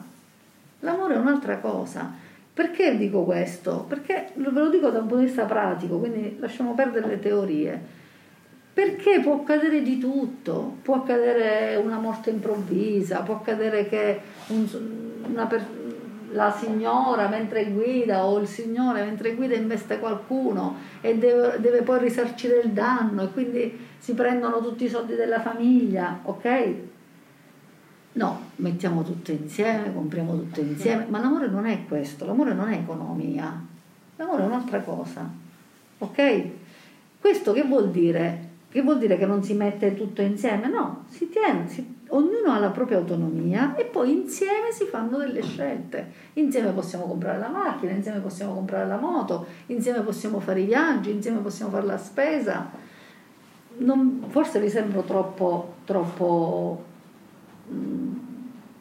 L'amore è un'altra cosa. Perché dico questo? Perché ve lo dico da un punto di vista pratico, quindi lasciamo perdere le teorie. Perché può accadere di tutto, può accadere una morte improvvisa, può accadere che un, persona la signora mentre guida o il signore mentre guida investe qualcuno e deve, deve, poi risarcire il danno e quindi si prendono tutti i soldi della famiglia, ok? No, mettiamo tutto insieme, compriamo tutto insieme, ma l'amore non è questo, l'amore non è economia, l'amore è un'altra cosa, ok? Questo che vuol dire? Che vuol dire che non si mette tutto insieme? No, si tiene, si ognuno ha la propria autonomia e poi insieme si fanno delle scelte. Insieme possiamo comprare la macchina, insieme possiamo comprare la moto, insieme possiamo fare i viaggi, insieme possiamo fare la spesa. Non, forse vi sembro troppo, troppo mm,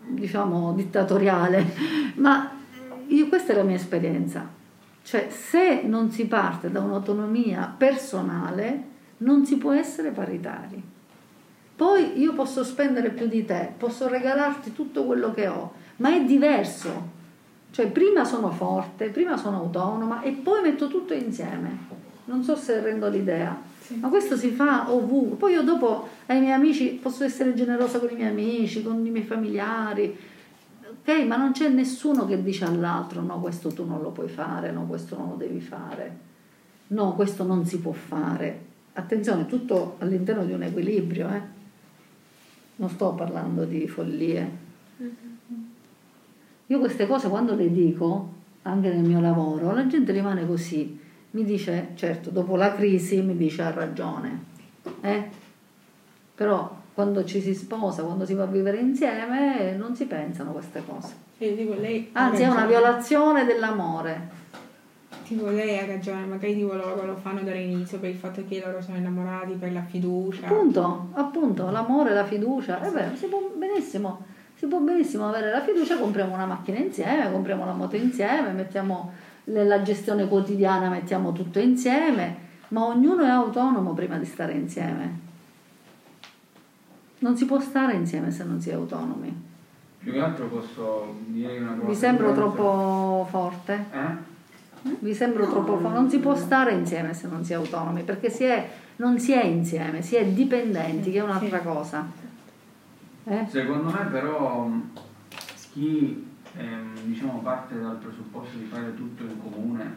diciamo dittatoriale, ma io, questa è la mia esperienza. Cioè, se non si parte da un'autonomia personale, non si può essere paritari. Poi io posso spendere più di te, posso regalarti tutto quello che ho, ma è diverso. Cioè prima sono forte, prima sono autonoma e poi metto tutto insieme. Non so se rendo l'idea. Sì. Ma questo si fa ovunque. Poi io dopo ai miei amici posso essere generosa con i miei amici, con i miei familiari. Ok, ma non c'è nessuno che dice all'altro no, questo tu non lo puoi fare, no, questo non lo devi fare. No, questo non si può fare. Attenzione, tutto all'interno di un equilibrio, eh non sto parlando di follie. Io queste cose quando le dico, anche nel mio lavoro, la gente rimane così, mi dice, certo, dopo la crisi mi dice ha ragione. Eh? Però quando ci si sposa, quando si va a vivere insieme, non si pensano queste cose. Dico, lei ha Anzi, è una violazione dell'amore. Tipo, lei ha ragione, magari tipo loro lo fanno dall'inizio per il fatto che loro sono innamorati, per la fiducia. Appunto, appunto, l'amore, la fiducia. È vero, si può benissimo, si può benissimo avere la fiducia, compriamo una macchina insieme, compriamo la moto insieme, mettiamo la gestione quotidiana, mettiamo tutto insieme, ma ognuno è autonomo prima di stare insieme. Non si può stare insieme se non si è autonomi. Più che altro posso dire una cosa. Vi sembro troppo forte? Eh? Vi sembro troppo forte? Non si può stare insieme se non si è autonomi, perché si è, non si è insieme, si è dipendenti, che è un'altra cosa. Eh? Secondo me però chi ehm, diciamo, parte dal presupposto di fare tutto in comune,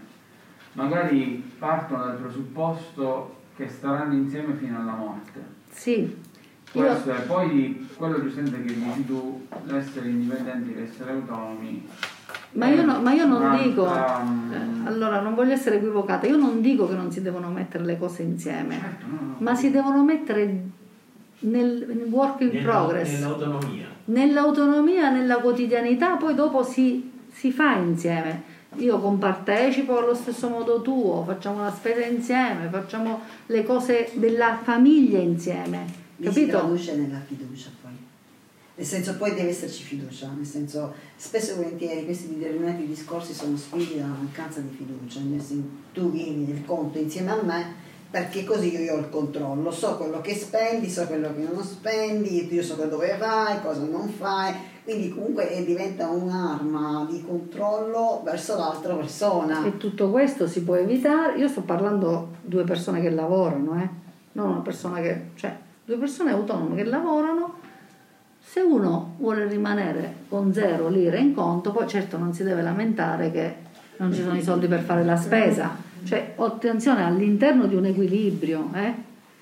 magari partono dal presupposto che staranno insieme fino alla morte. Sì, Può Io- essere, poi quello giustamente che dici tu, l'essere indipendenti, l'essere autonomi. Ma io, no- ma io non dico, eh, allora non voglio essere equivocata, io non dico che non si devono mettere le cose insieme, certo, no, no. ma si devono mettere nel, nel work in Nella- progress, Nell'autonomia. nell'autonomia, nella quotidianità, poi dopo si, si fa insieme. Io compartecipo allo stesso modo tuo, facciamo la spesa insieme, facciamo le cose della famiglia insieme, si capito? traduce nella fiducia. Nel senso poi deve esserci fiducia, nel senso spesso e volentieri questi determinati discorsi sono figli della mancanza di fiducia, nel senso tu vieni nel conto insieme a me perché così io ho il controllo, so quello che spendi, so quello che non spendi, io so dove vai, cosa non fai, quindi comunque diventa un'arma di controllo verso l'altra persona. E tutto questo si può evitare. Io sto parlando due persone che lavorano, eh? non una persona che. cioè, due persone autonome che lavorano. Se uno vuole rimanere con zero lire in conto, poi certo non si deve lamentare che non ci sono i soldi per fare la spesa. Cioè, attenzione all'interno di un equilibrio, eh?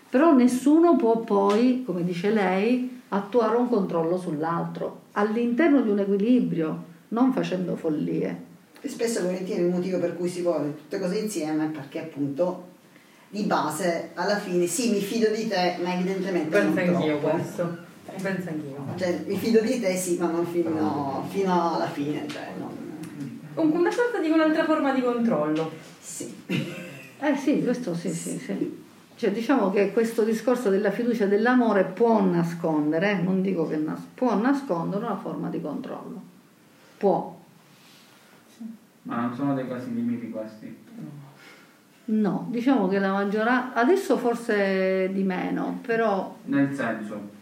però nessuno può poi, come dice lei, attuare un controllo sull'altro. All'interno di un equilibrio, non facendo follie. E spesso e volentieri il motivo per cui si vuole tutte cose insieme è perché appunto di base alla fine sì mi fido di te ma evidentemente Penso non anch'io troppo. questo. Penso anch'io. Cioè mi fido di te sì ma non fino, fino alla fine. Cioè, non- Un- Una sorta di un'altra forma di controllo. sì. Eh sì, questo sì, sì, sì. Cioè, diciamo che questo discorso della fiducia e dell'amore può nascondere, eh, non dico che nas- può nascondere una forma di controllo. Può. Ma non sono dei casi limiti questi. No, diciamo che la maggioranza, adesso forse di meno, però Nel senso.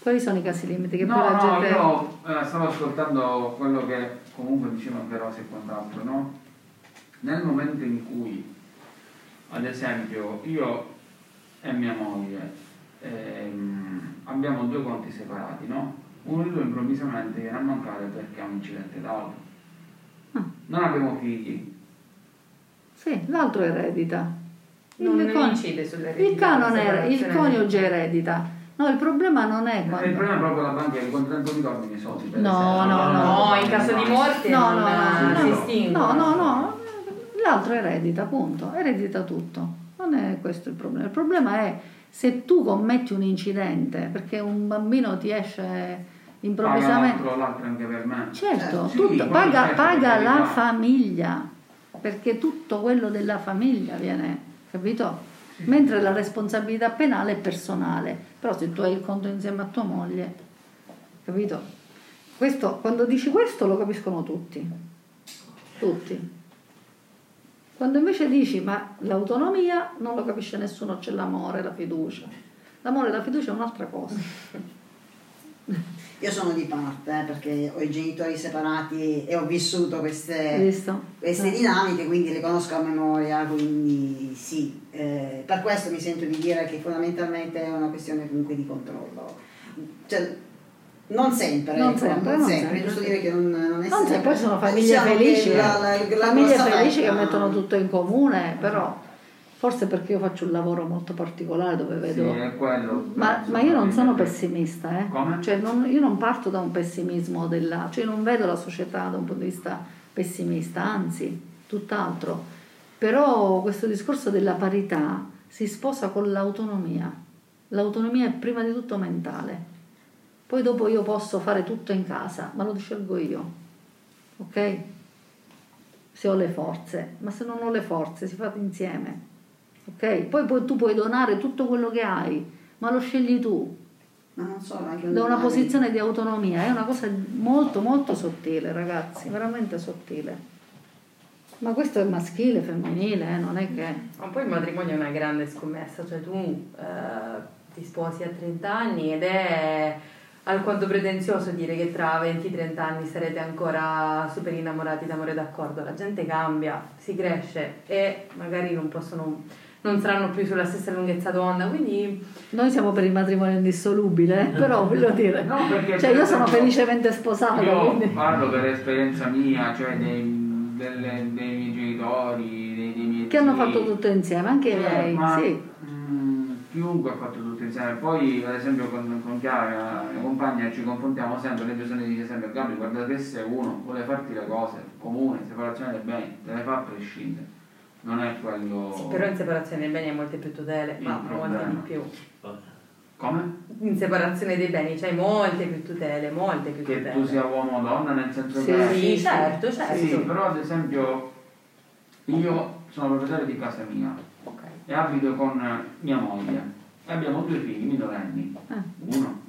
Quali sono i casi limiti? Che no, poi la no, gente... io eh, stavo ascoltando quello che comunque dicevano per Rosa e quant'altro, no? Nel momento in cui, ad esempio, io e mia moglie ehm, abbiamo due conti separati, no? Uno di due improvvisamente viene a mancare perché ha un incidente d'auto. Ah. Non abbiamo figli. Sì, l'altro eredita. Non, Il non con- incide sulle Il canone, era- il coniuge eredita. No, il problema non è Il quando... problema è proprio la banca che quanto tempo mi torni i soldi. per No, no, no. No, in caso di morte No, non, no, no, non no, si no. No, no, no, l'altro eredita, appunto, eredita tutto. Non è questo il problema. Il problema è se tu commetti un incidente perché un bambino ti esce Paga improvvisamente. l'altro, l'altro anche per me. Certo, Sì, tutto- paga, paga la famiglia, perché tutto quello della famiglia viene, capito? Mentre la responsabilità penale è personale, però se tu hai il conto insieme a tua moglie, capito? Questo, quando dici questo lo capiscono tutti, tutti. Quando invece dici ma l'autonomia non lo capisce nessuno, c'è l'amore, la fiducia. L'amore e la fiducia è un'altra cosa. Io sono di parte eh, perché ho i genitori separati e ho vissuto queste, queste Eh. dinamiche, quindi le conosco a memoria, quindi sì, eh, per questo mi sento di dire che fondamentalmente è una questione comunque di controllo. Cioè, non sempre, Non ecco, sempre, non non sempre, sempre. giusto dire che non, non è Non sempre. poi sono Ma famiglie diciamo felici, la- la- eh. la famiglie grossa felici che mettono tutto in comune, però forse perché io faccio un lavoro molto particolare dove vedo... Sì, è quello. Ma, ma io non sono pessimista, eh. Come? Cioè, non- io non parto da un pessimismo della... cioè non vedo la società da un punto di vista pessimista, anzi, tutt'altro. Però questo discorso della parità si sposa con l'autonomia. L'autonomia è prima di tutto mentale. Poi dopo io posso fare tutto in casa, ma lo scelgo io. Ok? Se ho le forze, ma se non ho le forze si fa insieme. Ok? Poi, poi tu puoi donare tutto quello che hai, ma lo scegli tu. Ma non anche Da una posizione di autonomia, è una cosa molto molto sottile, ragazzi, veramente sottile. Ma questo è maschile, femminile, eh, non è che... Ma poi il matrimonio è una grande scommessa, cioè tu eh, ti sposi a 30 anni ed è alquanto pretenzioso dire che tra 20-30 anni sarete ancora super innamorati d'amore d'accordo. La gente cambia, si cresce e magari non possono, non saranno più sulla stessa lunghezza d'onda, quindi Noi siamo per il matrimonio indissolubile, eh, però voglio dire... No, perché Cioè io sono per felicemente sposata, Io quindi... parlo per esperienza mia, cioè dei, delle- dei miei genitori, dei, dei miei Che hanno fatto tutto insieme, anche i Eh, miei, ma, sì. mm, chiunque ha fatto tutto insieme. Poi, ad esempio, con, con Chiara, la mia compagna, ci confrontiamo sempre. Lei bisogna dice sempre: Gabri, guarda che se uno vuole farti le cose comune, separazione dei beni, te le fa a prescindere. Non è quello. sì, però in separazione dei beni hai molte più tutele, ma molte problema. di più. Come? In separazione dei beni c'hai molte più tutele, molte più Che tutele. tu sia uomo o donna, nel senso Sì, che. Sì, certo, certo. Sì, però ad esempio io sono proprietario di casa mia Ok. e abito con mia moglie e abbiamo due figli minorenni, Eh. uno.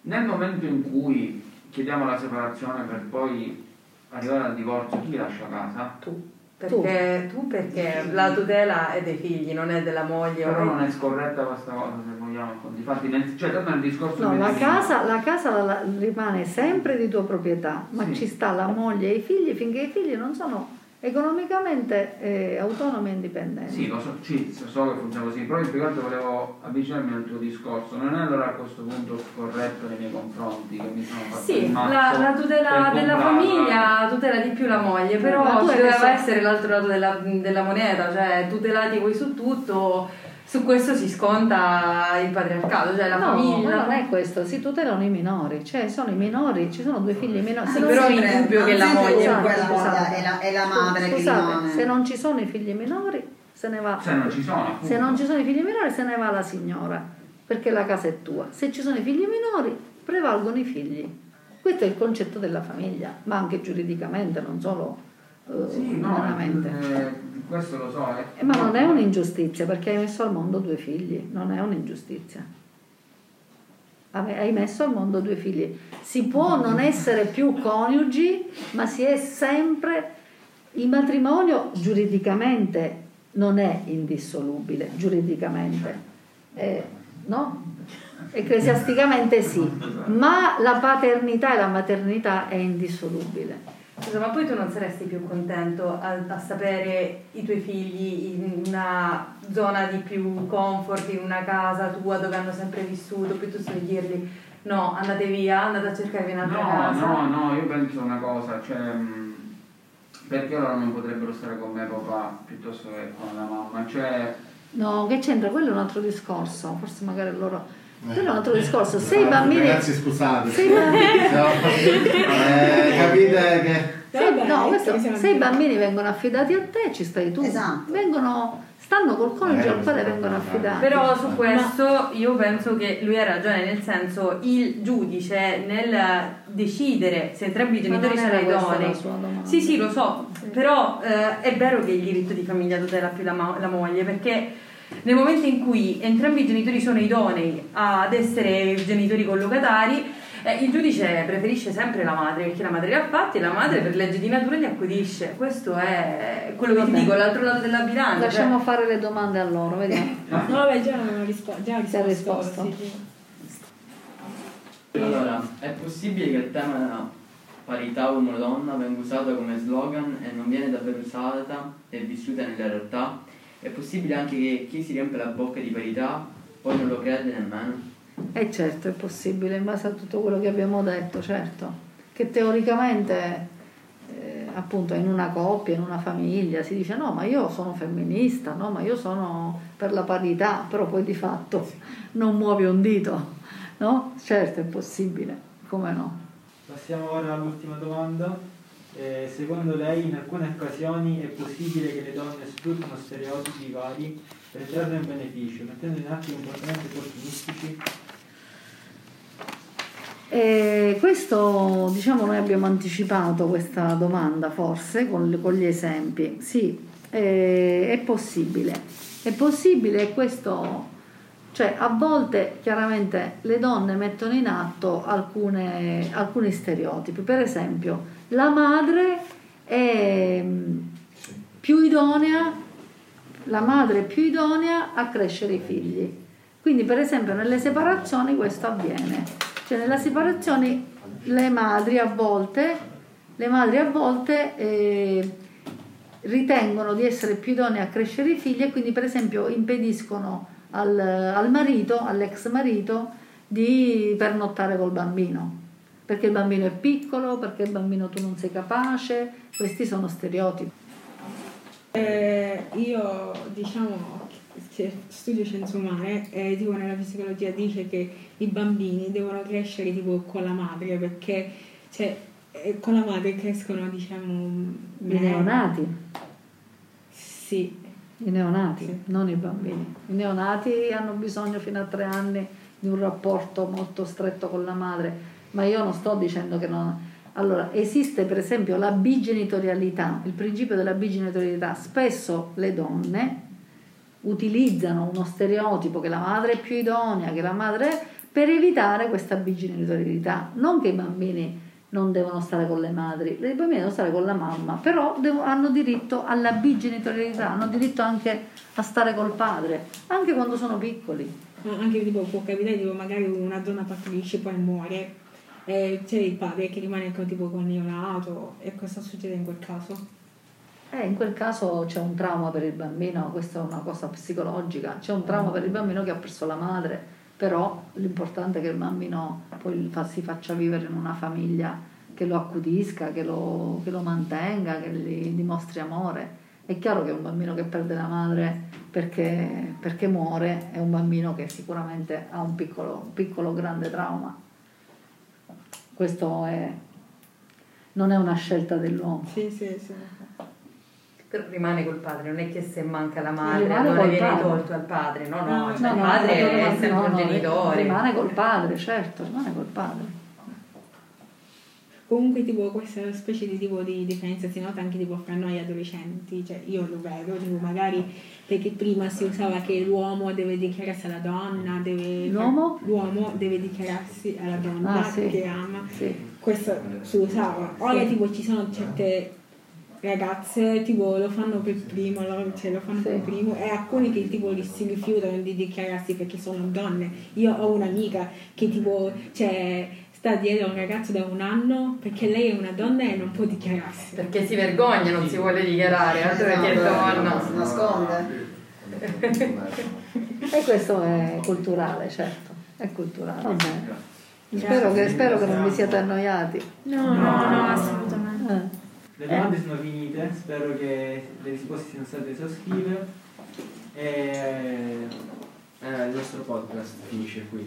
Nel momento in cui chiediamo la separazione per poi arrivare al divorzio, chi lascia casa? Tu. Perché, tu perché la tutela è dei figli, non è della moglie. Però non è scorretta questa cosa se vogliamo. Infatti, nel, cioè, tanto nel discorso No, la casa, la casa la- rimane sempre di tua proprietà, ma Sì. ci sta la moglie e i figli finché i figli non sono economicamente eh, autonomi e indipendenti. Sì, lo so, sì, so che funziona così, però più che altro volevo avvicinarmi al tuo discorso. Non è allora a questo punto corretto nei miei confronti che mi sono fatto il Sì, la, la tutela della famiglia tutela di più la moglie, però ci doveva messo- essere l'altro lato della, della moneta, cioè tutelati voi su tutto, su questo si sconta il patriarcato, cioè la no, famiglia. ma non è questo, si tutelano i minori, cioè sono i minori, ci sono due figli minori. Sì, però si- in dubbio che la moglie- la, Scusate, la- è, la, è la madre che Scusate, rimane. se non ci sono i figli minori, se ne va. Se non ci sono, appunto. Se non ci sono i figli minori, se ne va la signora, perché la casa è tua. Se ci sono i figli minori, prevalgono i figli. Questo è il concetto della famiglia, ma anche giuridicamente, non solo Sì, no, umanamente. eh, questo lo so. eh. Eh, ma non è un'ingiustizia perché hai messo al mondo due figli, non è un'ingiustizia. Hai messo al mondo due figli. Si può non essere più coniugi, ma si è sempre. Il matrimonio giuridicamente non è indissolubile, giuridicamente, Eh, no? Ecclesiasticamente sì, ma la paternità e la maternità è indissolubile. Scusa, ma poi tu non saresti più contento a, a sapere i tuoi figli in una zona di più comfort, in una casa tua dove hanno sempre vissuto, piuttosto che dirgli no, andate via, andate a cercarvi un'altra No, casa? no, no, io penso una cosa, cioè, perché loro non potrebbero stare con me papà piuttosto che con la mamma? Cioè, No, che c'entra? Quello è un altro discorso, forse magari loro... Eh. Quello è un altro discorso. Se i bambini... Ragazzi, scusate. Se i bambini... Eh, capite che. Se, no, questo- se i bambini vengono affidati a te, ci stai tu. Esatto. Vengono, stanno col coniuge Eh, al quale vengono no, affidati. Però su questo io penso che lui ha ragione, nel senso il giudice nel decidere se entrambi i genitori sono idonei. Sì, sì, lo so, però eh, è vero che il diritto di famiglia tutela più la, ma- la moglie, perché nel momento in cui entrambi i genitori sono idonei ad essere genitori collogatari, eh, il giudice preferisce sempre la madre, perché la madre li ha fatti e la madre per legge di natura li accudisce. Questo è quello che ti dico, l'altro lato della bilancia. Lasciamo cioè- fare le domande a loro, vediamo. No, vabbè, già ho rispo- già ho Ti ha risposto. risposto? sì, sì. Allora, è possibile che il tema parità uomo-donna venga usato come slogan e non viene davvero usata e vissuta nella realtà? È possibile anche che chi si riempie la bocca di verità poi non lo crede nemmeno? E certo, è possibile, in base a tutto quello che abbiamo detto, certo. Che teoricamente, eh, appunto, in una coppia, in una famiglia, si dice no, ma io sono femminista, no, ma io sono per la parità, però poi di fatto non muovi un dito, no? Certo, è possibile, come no? Passiamo ora all'ultima domanda. Eh, secondo lei in alcune occasioni è possibile che le donne sfruttino stereotipi vari per trarre un beneficio, mettendo in atto comportamenti opportunistici? E questo, diciamo, noi abbiamo anticipato questa domanda forse con, con gli esempi. Sì, è, è possibile. È possibile e questo, cioè a volte chiaramente le donne mettono in atto alcune, alcuni stereotipi. Per esempio, la madre è più idonea, la madre è più idonea a crescere i figli. Quindi per esempio nelle separazioni questo avviene. Cioè nella separazione le madri a volte, madri a volte eh, ritengono di essere più idonee a crescere i figli e quindi per esempio impediscono al, al marito, all'ex marito, di pernottare col bambino perché il bambino è piccolo, perché il bambino tu non sei capace, questi sono stereotipi. Eh, io diciamo studio scienze umane e tipo nella psicologia dice che i bambini devono crescere tipo con la madre perché cioè, eh, con la madre crescono diciamo i neonati. Sì. I neonati sì. non i bambini. I neonati hanno bisogno fino a tre anni di un rapporto molto stretto con la madre ma io non sto dicendo che non allora, esiste per esempio la bigenitorialità, il principio della bigenitorialità. Spesso le donne utilizzano uno stereotipo che la madre è più idonea, che la madre è, per evitare questa bigenitorialità. Non che i bambini non devono stare con le madri, i bambini devono stare con la mamma, però devo, hanno diritto alla bigenitorialità, hanno diritto anche a stare col padre, anche quando sono piccoli. Anche tipo può capitare tipo magari una donna partorisce poi muore e c'è il padre che rimane con, tipo con neonato e cosa succede in quel caso? Eh, in quel caso c'è un trauma per il bambino, questa è una cosa psicologica, c'è un trauma per il bambino che ha perso la madre, però l'importante è che il bambino poi si faccia vivere in una famiglia che lo accudisca, che lo, che lo mantenga, che gli dimostri amore. È chiaro che un bambino che perde la madre perché, perché muore è un bambino che sicuramente ha un piccolo, un piccolo grande trauma. Questo è, non è una scelta dell'uomo. Sì, sì, sì. Però rimane col padre, non è che se manca la madre rimane non viene padre. tolto al padre, no, no, no, cioè no il padre no, è sempre no, un genitore. Rimane col padre, certo, rimane col padre. Comunque tipo questa specie di tipo di differenza si nota anche tipo fra noi adolescenti, cioè io lo vedo, tipo magari perché prima si usava che l'uomo deve dichiararsi alla donna, deve, l'uomo? l'uomo deve dichiararsi alla donna ah, sì. che ama, sì. questo si usava. Ora sì. tipo ci sono certe ragazze tipo lo fanno per primo, cioè, lo fanno per primo e alcuni che tipo si rifiutano di dichiararsi perché sono donne. Io ho un'amica che tipo cioè, sta dietro a un ragazzo da un anno perché lei è una donna e non può dichiararsi. Perché si vergogna, non si vuole dichiarare, altro perché è donna. Si nasconde. e questo è culturale, certo, è culturale. Vabbè. Spero che, spero che non vi siate annoiati. No, no, no, no assolutamente. Eh. Le domande sono finite, spero che le risposte siano state esaustive. E... Eh, il nostro podcast finisce qui.